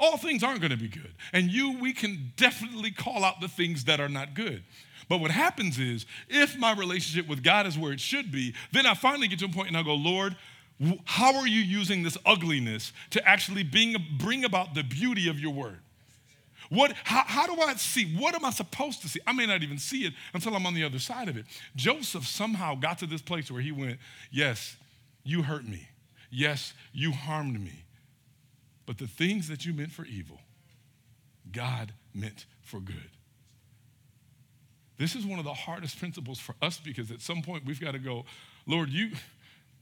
All things aren't going to be good. And you, we can definitely call out the things that are not good. But what happens is, if my relationship with God is where it should be, then I finally get to a point and I go, Lord, how are you using this ugliness to actually bring, bring about the beauty of your word? What, how, how do I see? What am I supposed to see? I may not even see it until I'm on the other side of it. Joseph somehow got to this place where he went, Yes, you hurt me. Yes, you harmed me. But the things that you meant for evil, God meant for good. This is one of the hardest principles for us because at some point we've got to go, Lord, you.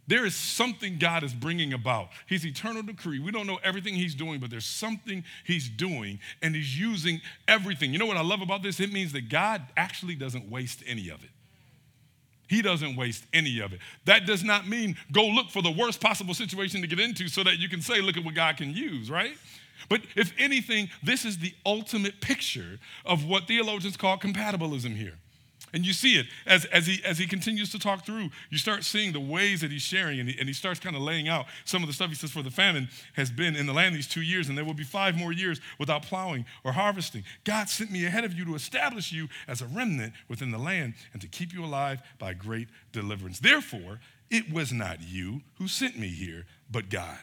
There is something God is bringing about. His eternal decree. We don't know everything He's doing, but there's something He's doing, and He's using everything. You know what I love about this? It means that God actually doesn't waste any of it. He doesn't waste any of it. That does not mean go look for the worst possible situation to get into so that you can say, look at what God can use, right? But if anything, this is the ultimate picture of what theologians call compatibilism here. And you see it as, as, he, as he continues to talk through. You start seeing the ways that he's sharing, and he, and he starts kind of laying out some of the stuff he says, For the famine has been in the land these two years, and there will be five more years without plowing or harvesting. God sent me ahead of you to establish you as a remnant within the land and to keep you alive by great deliverance. Therefore, it was not you who sent me here, but God.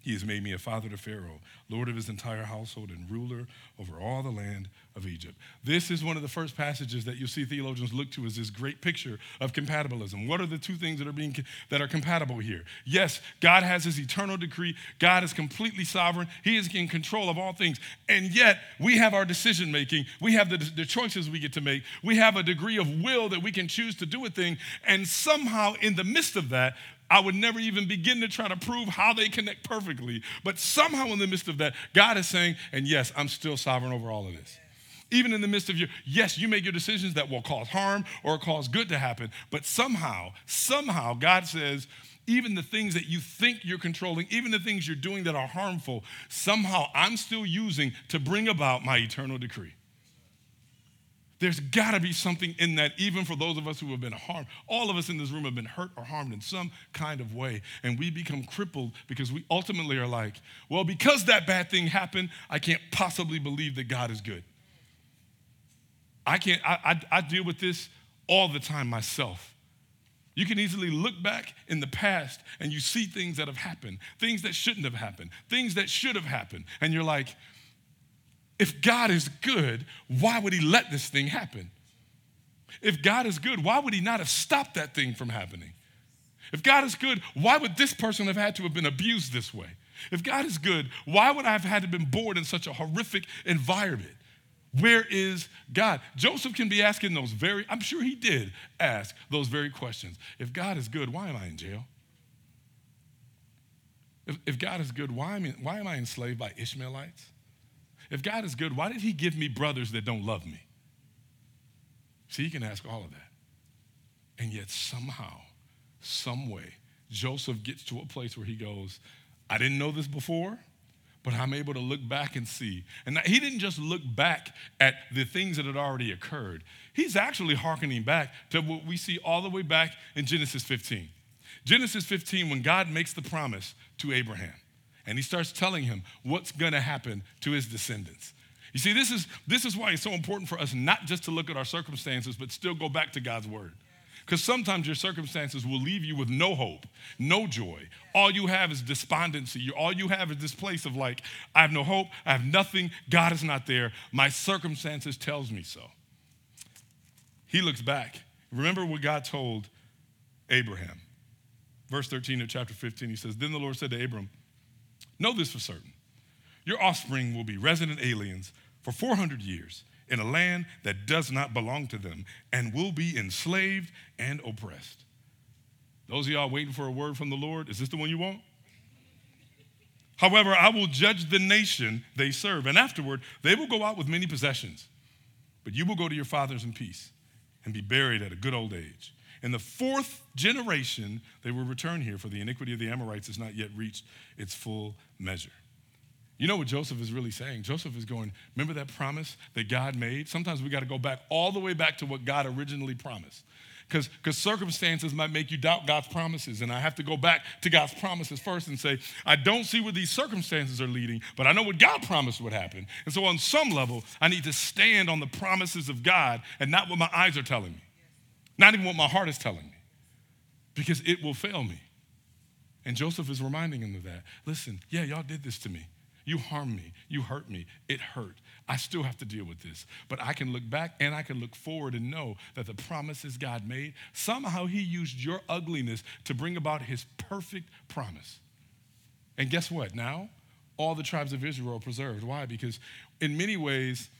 He has made me a father to Pharaoh, lord of his entire household, and ruler over all the land of Egypt. This is one of the first passages that you'll see theologians look to as this great picture of compatibilism. What are the two things that are being that are compatible here? Yes, God has his eternal decree. God is completely sovereign. He is in control of all things. And yet, we have our decision making. We have the, the choices we get to make. We have a degree of will that we can choose to do a thing. And somehow, in the midst of that, I would never even begin to try to prove how they connect perfectly. But somehow, in the midst of that, God is saying, and yes, I'm still sovereign over all of this. Even in the midst of your, yes, you make your decisions that will cause harm or cause good to happen, but somehow, somehow, God says, even the things that you think you're controlling, even the things you're doing that are harmful, somehow I'm still using to bring about my eternal decree. There's got to be something in that, even for those of us who have been harmed. All of us in this room have been hurt or harmed in some kind of way. And we become crippled because we ultimately are like, well, because that bad thing happened, I can't possibly believe that God is good. I can't, I, I, I deal with this all the time myself. You can easily look back in the past and you see things that have happened, things that shouldn't have happened, things that should have happened. And you're like, if God is good, why would he let this thing happen? If God is good, why would he not have stopped that thing from happening? If God is good, why would this person have had to have been abused this way? If God is good, why would I have had to have been born in such a horrific environment? Where is God? Joseph can be asking those very, I'm sure he did ask those very questions. If God is good, why am I in jail? If, if God is good, why am, I, why am I enslaved by Ishmaelites? If God is good, why did he give me brothers that don't love me? See, you can ask all of that. And yet, somehow, some way, Joseph gets to a place where he goes, I didn't know this before, but I'm able to look back and see. And he didn't just look back at the things that had already occurred, he's actually hearkening back to what we see all the way back in Genesis 15. Genesis 15, when God makes the promise to Abraham and he starts telling him what's going to happen to his descendants. You see, this is, this is why it's so important for us not just to look at our circumstances, but still go back to God's word. Because sometimes your circumstances will leave you with no hope, no joy. All you have is despondency. All you have is this place of like, I have no hope, I have nothing, God is not there. My circumstances tells me so. He looks back. Remember what God told Abraham. Verse 13 of chapter 15, he says, Then the Lord said to Abram, Know this for certain. Your offspring will be resident aliens for 400 years in a land that does not belong to them and will be enslaved and oppressed. Those of y'all waiting for a word from the Lord, is this the one you want? However, I will judge the nation they serve, and afterward they will go out with many possessions. But you will go to your fathers in peace and be buried at a good old age. In the fourth generation, they will return here, for the iniquity of the Amorites has not yet reached its full measure. You know what Joseph is really saying? Joseph is going, remember that promise that God made? Sometimes we got to go back all the way back to what God originally promised. Because circumstances might make you doubt God's promises. And I have to go back to God's promises first and say, I don't see where these circumstances are leading, but I know what God promised would happen. And so, on some level, I need to stand on the promises of God and not what my eyes are telling me, not even what my heart is telling me, because it will fail me. And Joseph is reminding him of that. Listen, yeah, y'all did this to me. You harmed me. You hurt me. It hurt. I still have to deal with this. But I can look back and I can look forward and know that the promises God made, somehow He used your ugliness to bring about His perfect promise. And guess what? Now, all the tribes of Israel are preserved. Why? Because in many ways,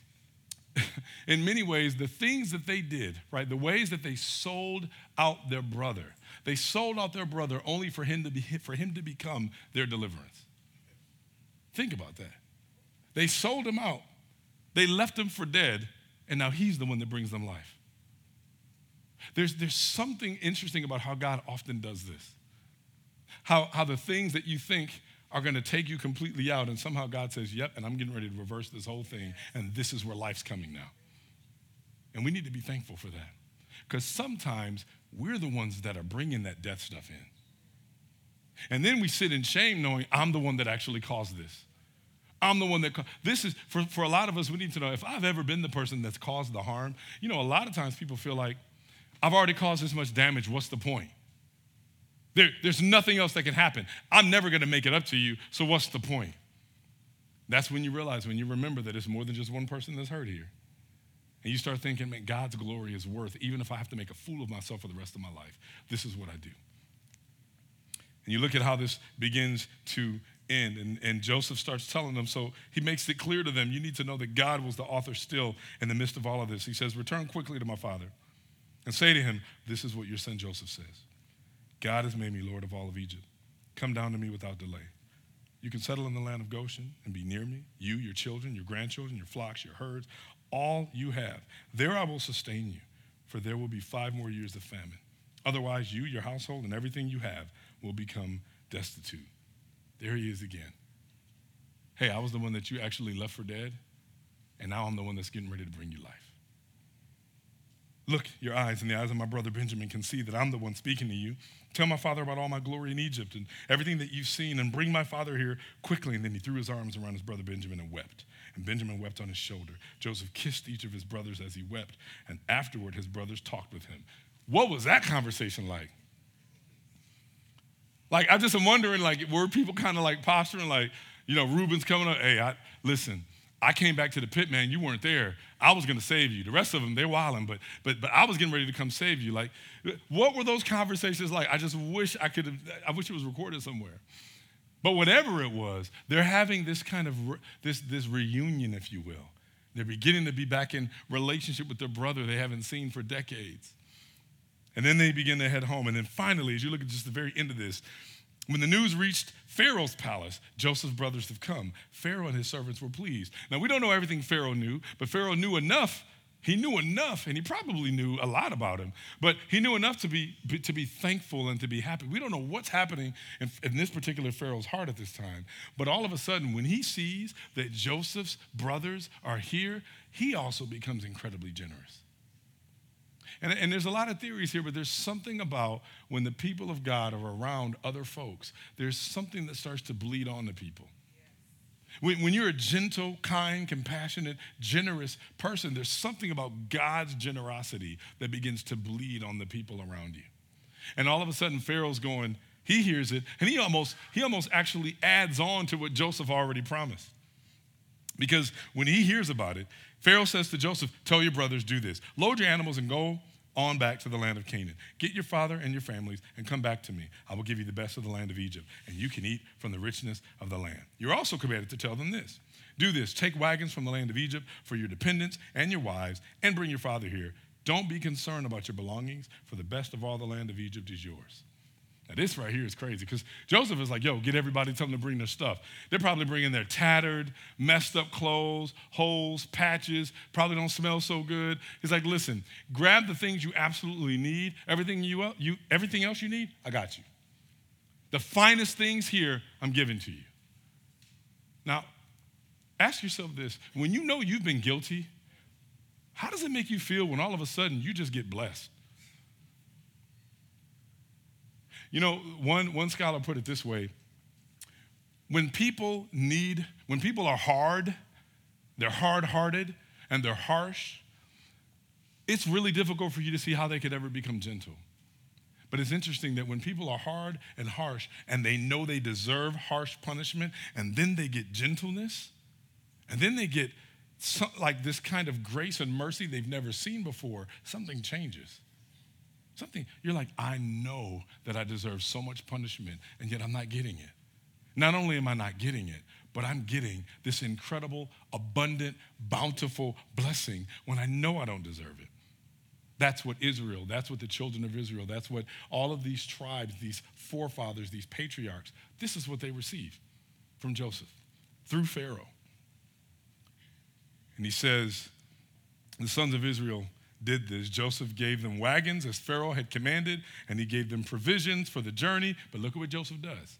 in many ways, the things that they did, right, the ways that they sold out their brother, they sold out their brother only for him to, be, for him to become their deliverance. Think about that. They sold him out, they left him for dead, and now he's the one that brings them life. There's, there's something interesting about how God often does this. How, how the things that you think are going to take you completely out, and somehow God says, Yep, and I'm getting ready to reverse this whole thing, and this is where life's coming now. And we need to be thankful for that. Because sometimes we're the ones that are bringing that death stuff in. And then we sit in shame knowing I'm the one that actually caused this. I'm the one that, this is, for, for a lot of us, we need to know if I've ever been the person that's caused the harm, you know, a lot of times people feel like, I've already caused this much damage, what's the point? There, there's nothing else that can happen. I'm never gonna make it up to you, so what's the point? That's when you realize, when you remember that it's more than just one person that's hurt here. And you start thinking, man, God's glory is worth, even if I have to make a fool of myself for the rest of my life, this is what I do. And you look at how this begins to end, and, and Joseph starts telling them. So he makes it clear to them you need to know that God was the author still in the midst of all of this. He says, Return quickly to my father and say to him, This is what your son Joseph says God has made me Lord of all of Egypt. Come down to me without delay. You can settle in the land of Goshen and be near me, you, your children, your grandchildren, your flocks, your herds, all you have. There I will sustain you, for there will be five more years of famine. Otherwise, you, your household, and everything you have will become destitute. There he is again. Hey, I was the one that you actually left for dead, and now I'm the one that's getting ready to bring you life. Look, your eyes and the eyes of my brother Benjamin can see that I'm the one speaking to you. Tell my father about all my glory in Egypt and everything that you've seen, and bring my father here quickly. And then he threw his arms around his brother Benjamin and wept. And Benjamin wept on his shoulder. Joseph kissed each of his brothers as he wept, and afterward his brothers talked with him. What was that conversation like? Like, I just am wondering, like, were people kind of like posturing, like, you know, Reuben's coming up, hey, I, listen, I came back to the pit, man. You weren't there. I was going to save you. The rest of them, they're wilding, but, but, but I was getting ready to come save you. Like, what were those conversations like? I just wish I could have, I wish it was recorded somewhere. But whatever it was, they're having this kind of, this, this reunion, if you will. They're beginning to be back in relationship with their brother they haven't seen for decades. And then they begin to head home. And then finally, as you look at just the very end of this, when the news reached Pharaoh's palace, Joseph's brothers have come. Pharaoh and his servants were pleased. Now, we don't know everything Pharaoh knew, but Pharaoh knew enough. He knew enough, and he probably knew a lot about him, but he knew enough to be, to be thankful and to be happy. We don't know what's happening in, in this particular Pharaoh's heart at this time, but all of a sudden, when he sees that Joseph's brothers are here, he also becomes incredibly generous. And, and there's a lot of theories here, but there's something about when the people of God are around other folks, there's something that starts to bleed on to people. When, when you're a gentle, kind, compassionate, generous person, there's something about God's generosity that begins to bleed on the people around you. And all of a sudden, Pharaoh's going, he hears it, and he almost, he almost actually adds on to what Joseph already promised. Because when he hears about it, Pharaoh says to Joseph, Tell your brothers, do this. Load your animals and go on back to the land of Canaan. Get your father and your families and come back to me. I will give you the best of the land of Egypt, and you can eat from the richness of the land. You're also commanded to tell them this Do this take wagons from the land of Egypt for your dependents and your wives, and bring your father here. Don't be concerned about your belongings, for the best of all the land of Egypt is yours. Now, this right here is crazy because Joseph is like, yo, get everybody, tell them to bring their stuff. They're probably bringing their tattered, messed up clothes, holes, patches, probably don't smell so good. He's like, listen, grab the things you absolutely need. Everything, you, uh, you, everything else you need, I got you. The finest things here, I'm giving to you. Now, ask yourself this when you know you've been guilty, how does it make you feel when all of a sudden you just get blessed? You know, one, one scholar put it this way when people need, when people are hard, they're hard hearted, and they're harsh, it's really difficult for you to see how they could ever become gentle. But it's interesting that when people are hard and harsh and they know they deserve harsh punishment, and then they get gentleness, and then they get some, like this kind of grace and mercy they've never seen before, something changes. Something, you're like, I know that I deserve so much punishment, and yet I'm not getting it. Not only am I not getting it, but I'm getting this incredible, abundant, bountiful blessing when I know I don't deserve it. That's what Israel, that's what the children of Israel, that's what all of these tribes, these forefathers, these patriarchs, this is what they received from Joseph through Pharaoh. And he says, the sons of Israel did this. Joseph gave them wagons as Pharaoh had commanded, and he gave them provisions for the journey. But look at what Joseph does.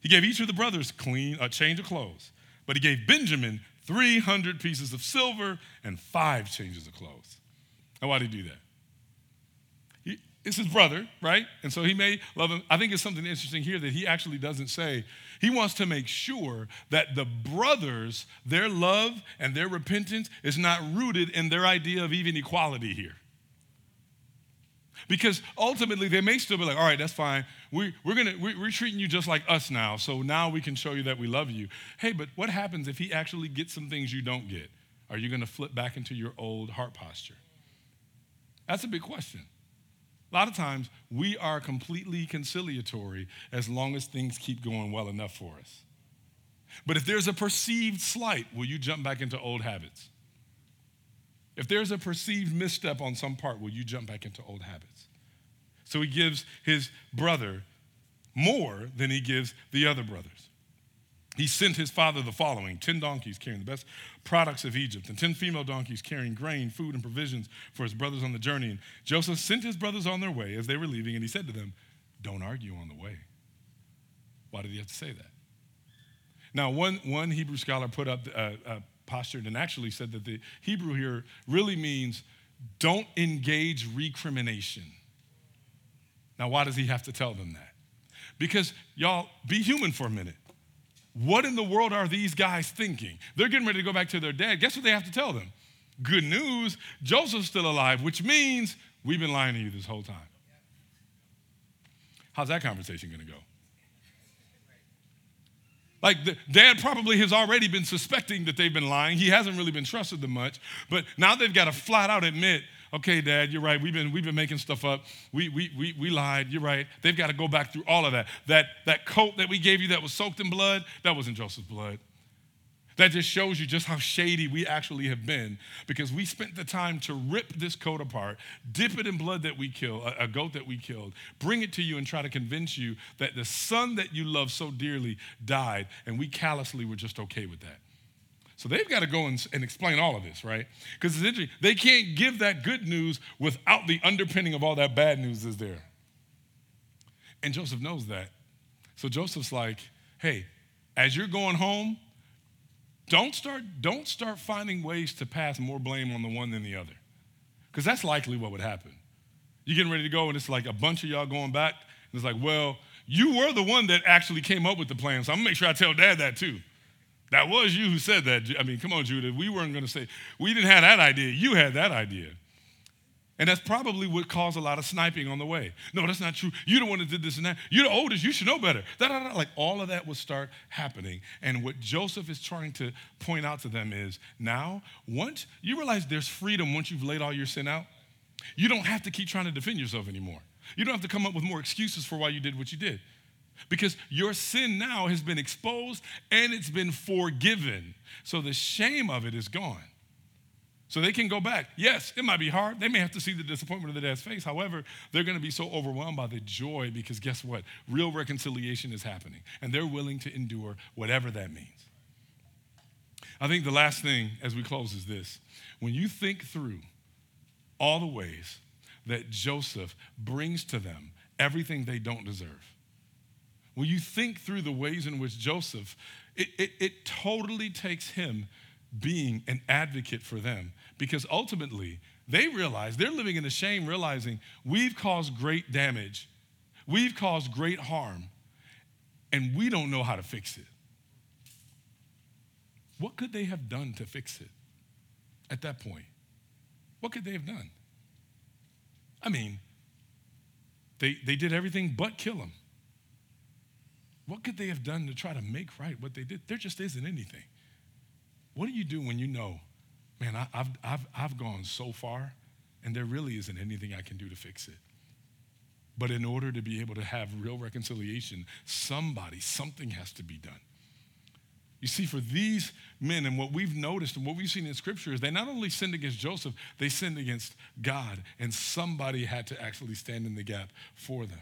He gave each of the brothers clean a change of clothes, but he gave Benjamin 300 pieces of silver and five changes of clothes. Now, why did he do that? it's his brother, right? And so he may love him. I think it's something interesting here that he actually doesn't say. He wants to make sure that the brothers, their love and their repentance is not rooted in their idea of even equality here. Because ultimately, they may still be like, all right, that's fine. We, we're, gonna, we, we're treating you just like us now, so now we can show you that we love you. Hey, but what happens if he actually gets some things you don't get? Are you going to flip back into your old heart posture? That's a big question. A lot of times, we are completely conciliatory as long as things keep going well enough for us. But if there's a perceived slight, will you jump back into old habits? If there's a perceived misstep on some part, will you jump back into old habits? So he gives his brother more than he gives the other brothers. He sent his father the following 10 donkeys carrying the best products of Egypt, and 10 female donkeys carrying grain, food, and provisions for his brothers on the journey. And Joseph sent his brothers on their way as they were leaving, and he said to them, Don't argue on the way. Why did he have to say that? Now, one, one Hebrew scholar put up a, a postured and actually said that the Hebrew here really means don't engage recrimination. Now, why does he have to tell them that? Because, y'all, be human for a minute. What in the world are these guys thinking? They're getting ready to go back to their dad. Guess what they have to tell them? Good news, Joseph's still alive, which means we've been lying to you this whole time. How's that conversation going to go? Like, the, dad probably has already been suspecting that they've been lying. He hasn't really been trusted them much. But now they've got to flat out admit okay, dad, you're right. We've been, we've been making stuff up. We, we, we, we lied. You're right. They've got to go back through all of that. That, that coat that we gave you that was soaked in blood, that wasn't Joseph's blood. That just shows you just how shady we actually have been because we spent the time to rip this coat apart, dip it in blood that we killed, a, a goat that we killed, bring it to you and try to convince you that the son that you love so dearly died, and we callously were just okay with that. So they've got to go and, and explain all of this, right? Because it's interesting. They can't give that good news without the underpinning of all that bad news is there. And Joseph knows that. So Joseph's like, hey, as you're going home, don't start, don't start finding ways to pass more blame on the one than the other. Because that's likely what would happen. You're getting ready to go, and it's like a bunch of y'all going back. And it's like, well, you were the one that actually came up with the plan, so I'm gonna make sure I tell dad that too. That was you who said that. I mean, come on, Judah. We weren't going to say, we didn't have that idea. You had that idea. And that's probably what caused a lot of sniping on the way. No, that's not true. You don't want to do this and that. You're the oldest. You should know better. Da, da, da. Like all of that would start happening. And what Joseph is trying to point out to them is now, once you realize there's freedom once you've laid all your sin out, you don't have to keep trying to defend yourself anymore. You don't have to come up with more excuses for why you did what you did. Because your sin now has been exposed and it's been forgiven. So the shame of it is gone. So they can go back. Yes, it might be hard. They may have to see the disappointment of the dad's face. However, they're going to be so overwhelmed by the joy because guess what? Real reconciliation is happening. And they're willing to endure whatever that means. I think the last thing as we close is this. When you think through all the ways that Joseph brings to them everything they don't deserve, when you think through the ways in which Joseph, it, it, it totally takes him being an advocate for them because ultimately they realize they're living in the shame, realizing we've caused great damage, we've caused great harm, and we don't know how to fix it. What could they have done to fix it at that point? What could they have done? I mean, they, they did everything but kill him. What could they have done to try to make right what they did? There just isn't anything. What do you do when you know, man, I, have I've, I've gone so far and there really isn't anything I can do to fix it? But in order to be able to have real reconciliation, somebody, something has to be done. You see, for these men, and what we've noticed and what we've seen in Scripture is they not only sinned against Joseph, they sinned against God, and somebody had to actually stand in the gap for them.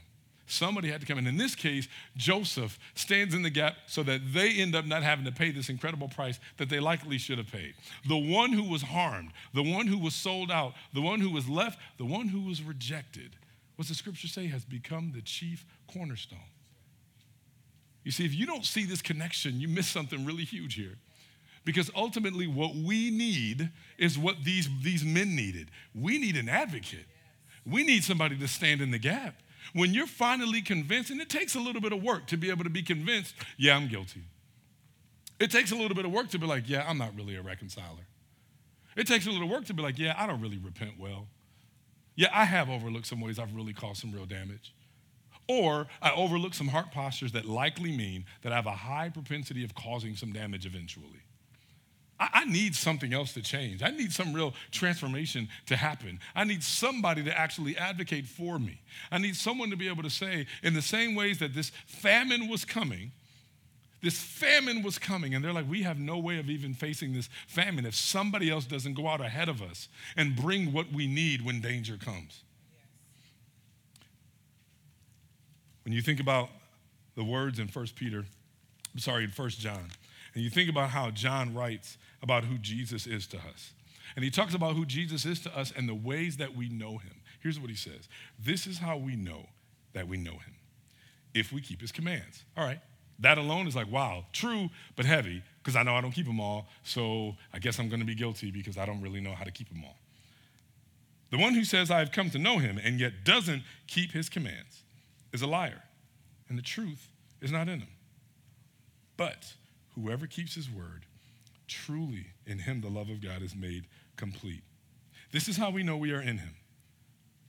Somebody had to come. And in this case, Joseph stands in the gap so that they end up not having to pay this incredible price that they likely should have paid. The one who was harmed, the one who was sold out, the one who was left, the one who was rejected, what's the scripture say, has become the chief cornerstone. You see, if you don't see this connection, you miss something really huge here. Because ultimately, what we need is what these, these men needed. We need an advocate. We need somebody to stand in the gap when you're finally convinced, and it takes a little bit of work to be able to be convinced, yeah, I'm guilty. It takes a little bit of work to be like, yeah, I'm not really a reconciler. It takes a little work to be like, yeah, I don't really repent well. Yeah, I have overlooked some ways I've really caused some real damage. Or I overlook some heart postures that likely mean that I have a high propensity of causing some damage eventually. I, need something else to change. I need some real transformation to happen. I need somebody to actually advocate for me. I need someone to be able to say, in the same ways that this famine was coming, this famine was coming, and they're like, we have no way of even facing this famine if somebody else doesn't go out ahead of us and bring what we need when danger comes. When you think about the words in 1 Peter, I'm sorry, in 1 John, and you think about how John writes about who Jesus is to us. And he talks about who Jesus is to us and the ways that we know him. Here's what he says This is how we know that we know him if we keep his commands. All right. That alone is like, wow, true, but heavy, because I know I don't keep them all. So I guess I'm going to be guilty because I don't really know how to keep them all. The one who says, I've come to know him and yet doesn't keep his commands is a liar, and the truth is not in him. But whoever keeps his word, truly in him the love of God is made complete. This is how we know we are in him.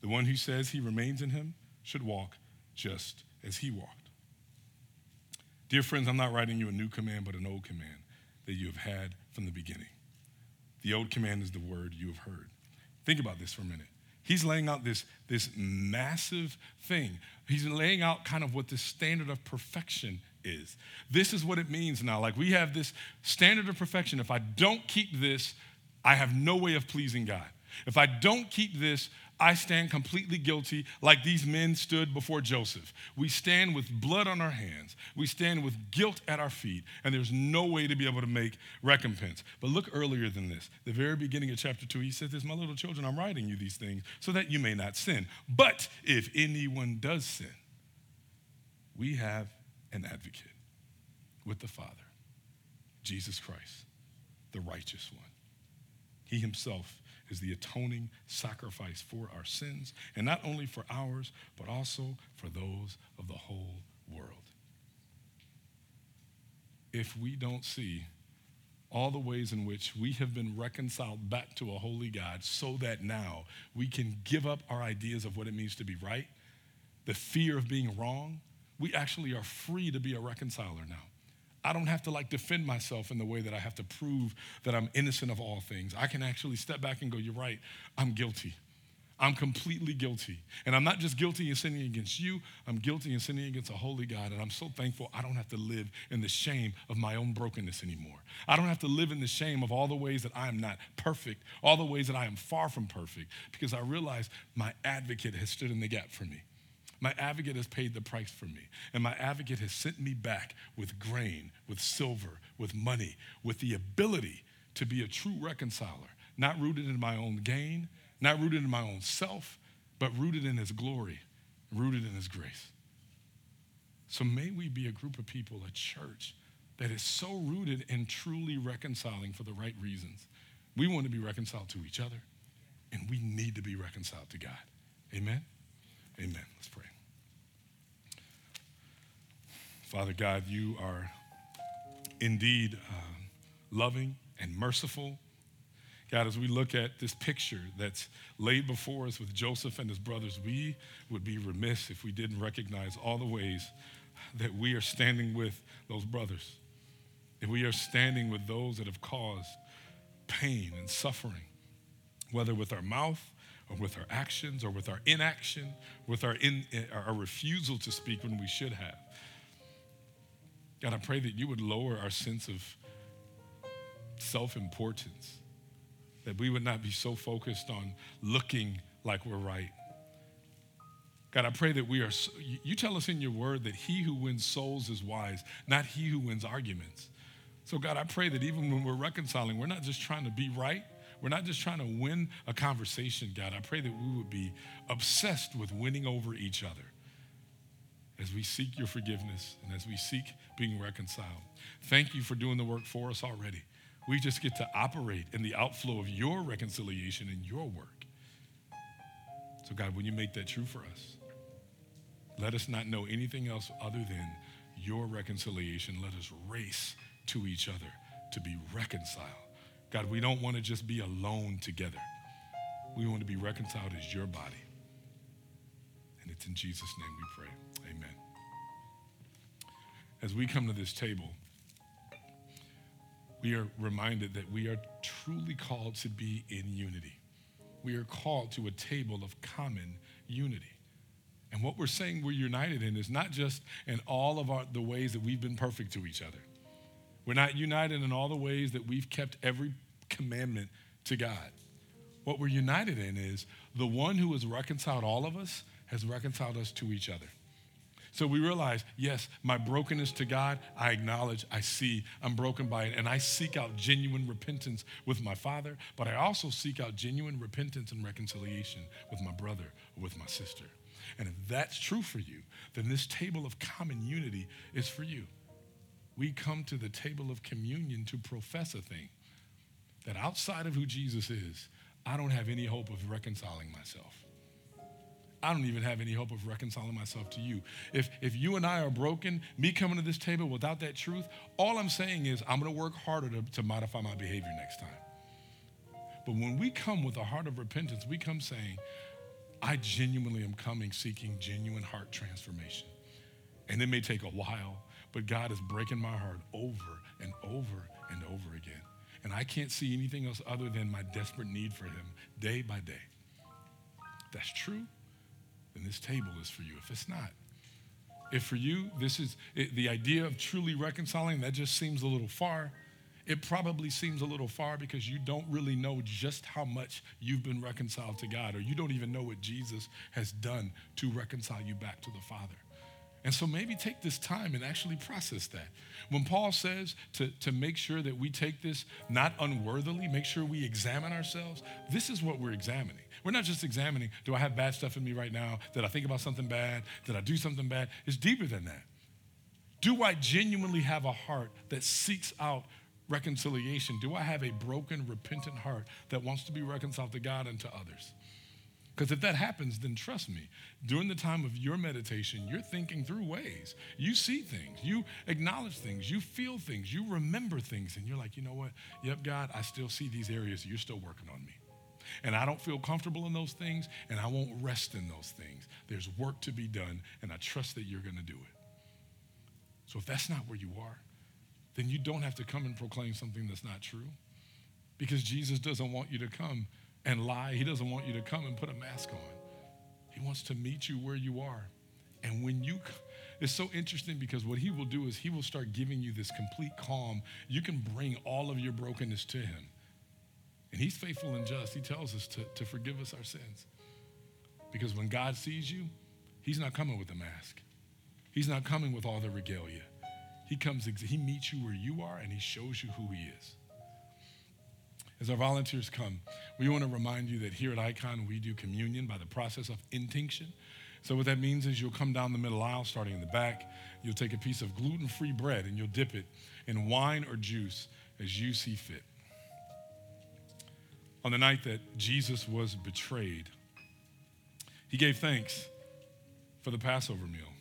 The one who says he remains in him should walk just as he walked. Dear friends, I'm not writing you a new command, but an old command that you have had from the beginning. The old command is the word you have heard. Think about this for a minute. He's laying out this, this massive thing. He's laying out kind of what the standard of perfection is. This is what it means now. Like we have this standard of perfection. If I don't keep this, I have no way of pleasing God. If I don't keep this, I stand completely guilty, like these men stood before Joseph. We stand with blood on our hands, we stand with guilt at our feet, and there's no way to be able to make recompense. But look earlier than this. The very beginning of chapter 2, he says this My little children, I'm writing you these things so that you may not sin. But if anyone does sin, we have an advocate with the Father, Jesus Christ, the righteous one. He himself is the atoning sacrifice for our sins, and not only for ours, but also for those of the whole world. If we don't see all the ways in which we have been reconciled back to a holy God so that now we can give up our ideas of what it means to be right, the fear of being wrong. We actually are free to be a reconciler now. I don't have to like defend myself in the way that I have to prove that I'm innocent of all things. I can actually step back and go, You're right, I'm guilty. I'm completely guilty. And I'm not just guilty in sinning against you, I'm guilty in sinning against a holy God. And I'm so thankful I don't have to live in the shame of my own brokenness anymore. I don't have to live in the shame of all the ways that I am not perfect, all the ways that I am far from perfect, because I realize my advocate has stood in the gap for me. My advocate has paid the price for me. And my advocate has sent me back with grain, with silver, with money, with the ability to be a true reconciler, not rooted in my own gain, not rooted in my own self, but rooted in His glory, rooted in His grace. So may we be a group of people, a church, that is so rooted in truly reconciling for the right reasons. We want to be reconciled to each other, and we need to be reconciled to God. Amen? Amen. Let's pray. Father God, you are indeed uh, loving and merciful God, as we look at this picture that's laid before us with Joseph and his brothers, we would be remiss if we didn't recognize all the ways that we are standing with those brothers, that we are standing with those that have caused pain and suffering, whether with our mouth or with our actions or with our inaction, with our, in, eh, our refusal to speak when we should have. God, I pray that you would lower our sense of self importance that we would not be so focused on looking like we're right. God, I pray that we are, you tell us in your word that he who wins souls is wise, not he who wins arguments. So, God, I pray that even when we're reconciling, we're not just trying to be right, we're not just trying to win a conversation, God. I pray that we would be obsessed with winning over each other as we seek your forgiveness and as we seek being reconciled. Thank you for doing the work for us already. We just get to operate in the outflow of your reconciliation and your work. So, God, when you make that true for us, let us not know anything else other than your reconciliation. Let us race to each other to be reconciled. God, we don't want to just be alone together. We want to be reconciled as your body. And it's in Jesus' name we pray. Amen. As we come to this table, we are reminded that we are truly called to be in unity. We are called to a table of common unity. And what we're saying we're united in is not just in all of our, the ways that we've been perfect to each other. We're not united in all the ways that we've kept every commandment to God. What we're united in is the one who has reconciled all of us has reconciled us to each other. So we realize, yes, my brokenness to God, I acknowledge, I see, I'm broken by it, and I seek out genuine repentance with my Father, but I also seek out genuine repentance and reconciliation with my brother or with my sister. And if that's true for you, then this table of common unity is for you. We come to the table of communion to profess a thing that outside of who Jesus is, I don't have any hope of reconciling myself. I don't even have any hope of reconciling myself to you. If, if you and I are broken, me coming to this table without that truth, all I'm saying is I'm going to work harder to, to modify my behavior next time. But when we come with a heart of repentance, we come saying, I genuinely am coming seeking genuine heart transformation. And it may take a while, but God is breaking my heart over and over and over again. And I can't see anything else other than my desperate need for Him day by day. If That's true then this table is for you. If it's not, if for you this is it, the idea of truly reconciling, that just seems a little far. It probably seems a little far because you don't really know just how much you've been reconciled to God, or you don't even know what Jesus has done to reconcile you back to the Father. And so maybe take this time and actually process that. When Paul says to, to make sure that we take this not unworthily, make sure we examine ourselves, this is what we're examining. We're not just examining, do I have bad stuff in me right now? Did I think about something bad? Did I do something bad? It's deeper than that. Do I genuinely have a heart that seeks out reconciliation? Do I have a broken, repentant heart that wants to be reconciled to God and to others? Because if that happens, then trust me, during the time of your meditation, you're thinking through ways. You see things, you acknowledge things, you feel things, you remember things, and you're like, you know what? Yep, God, I still see these areas. You're still working on me. And I don't feel comfortable in those things, and I won't rest in those things. There's work to be done, and I trust that you're going to do it. So if that's not where you are, then you don't have to come and proclaim something that's not true. Because Jesus doesn't want you to come and lie. He doesn't want you to come and put a mask on. He wants to meet you where you are. And when you, it's so interesting because what he will do is he will start giving you this complete calm. You can bring all of your brokenness to him. And he's faithful and just. He tells us to, to forgive us our sins. Because when God sees you, he's not coming with a mask. He's not coming with all the regalia. He comes, he meets you where you are and he shows you who he is. As our volunteers come, we want to remind you that here at Icon, we do communion by the process of intinction. So, what that means is you'll come down the middle aisle, starting in the back. You'll take a piece of gluten free bread and you'll dip it in wine or juice as you see fit. On the night that Jesus was betrayed, he gave thanks for the Passover meal,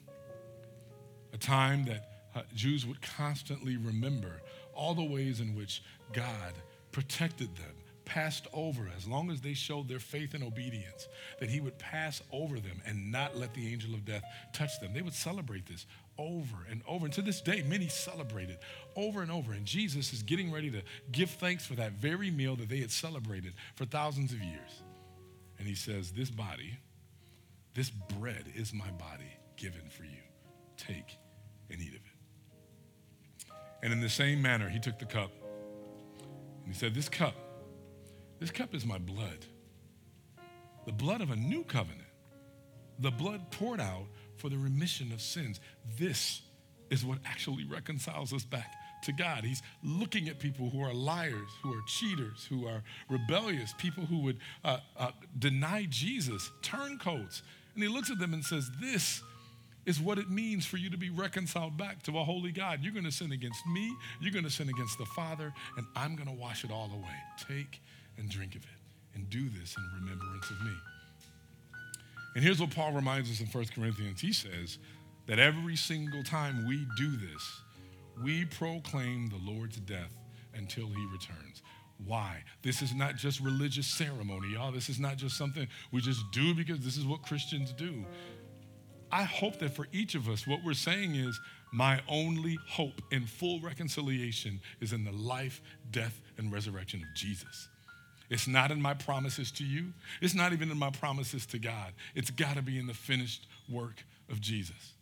a time that uh, Jews would constantly remember all the ways in which God protected them, passed over as long as they showed their faith and obedience, that he would pass over them and not let the angel of death touch them. They would celebrate this over and over. And to this day, many celebrate it over and over. And Jesus is getting ready to give thanks for that very meal that they had celebrated for thousands of years. And he says, This body, this bread is my body given for you. Take and eat of it. And in the same manner, he took the cup he said, This cup, this cup is my blood, the blood of a new covenant, the blood poured out for the remission of sins. This is what actually reconciles us back to God. He's looking at people who are liars, who are cheaters, who are rebellious, people who would uh, uh, deny Jesus, turncoats. And he looks at them and says, This is what it means for you to be reconciled back to a holy God. You're going to sin against me, you're going to sin against the Father, and I'm going to wash it all away. Take and drink of it, and do this in remembrance of me. And here's what Paul reminds us in 1 Corinthians. He says that every single time we do this, we proclaim the Lord's death until he returns. Why? This is not just religious ceremony, y'all. This is not just something we just do because this is what Christians do. I hope that for each of us, what we're saying is, my only hope in full reconciliation is in the life, death, and resurrection of Jesus. It's not in my promises to you. It's not even in my promises to God. It's got to be in the finished work of Jesus.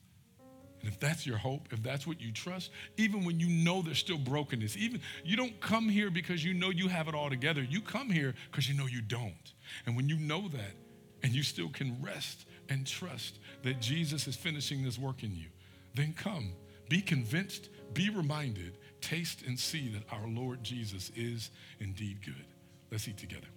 And if that's your hope, if that's what you trust, even when you know there's still brokenness, even you don't come here because you know you have it all together. You come here because you know you don't. And when you know that and you still can rest and trust that Jesus is finishing this work in you, then come. Be convinced, be reminded, taste and see that our Lord Jesus is indeed good. Let's eat together.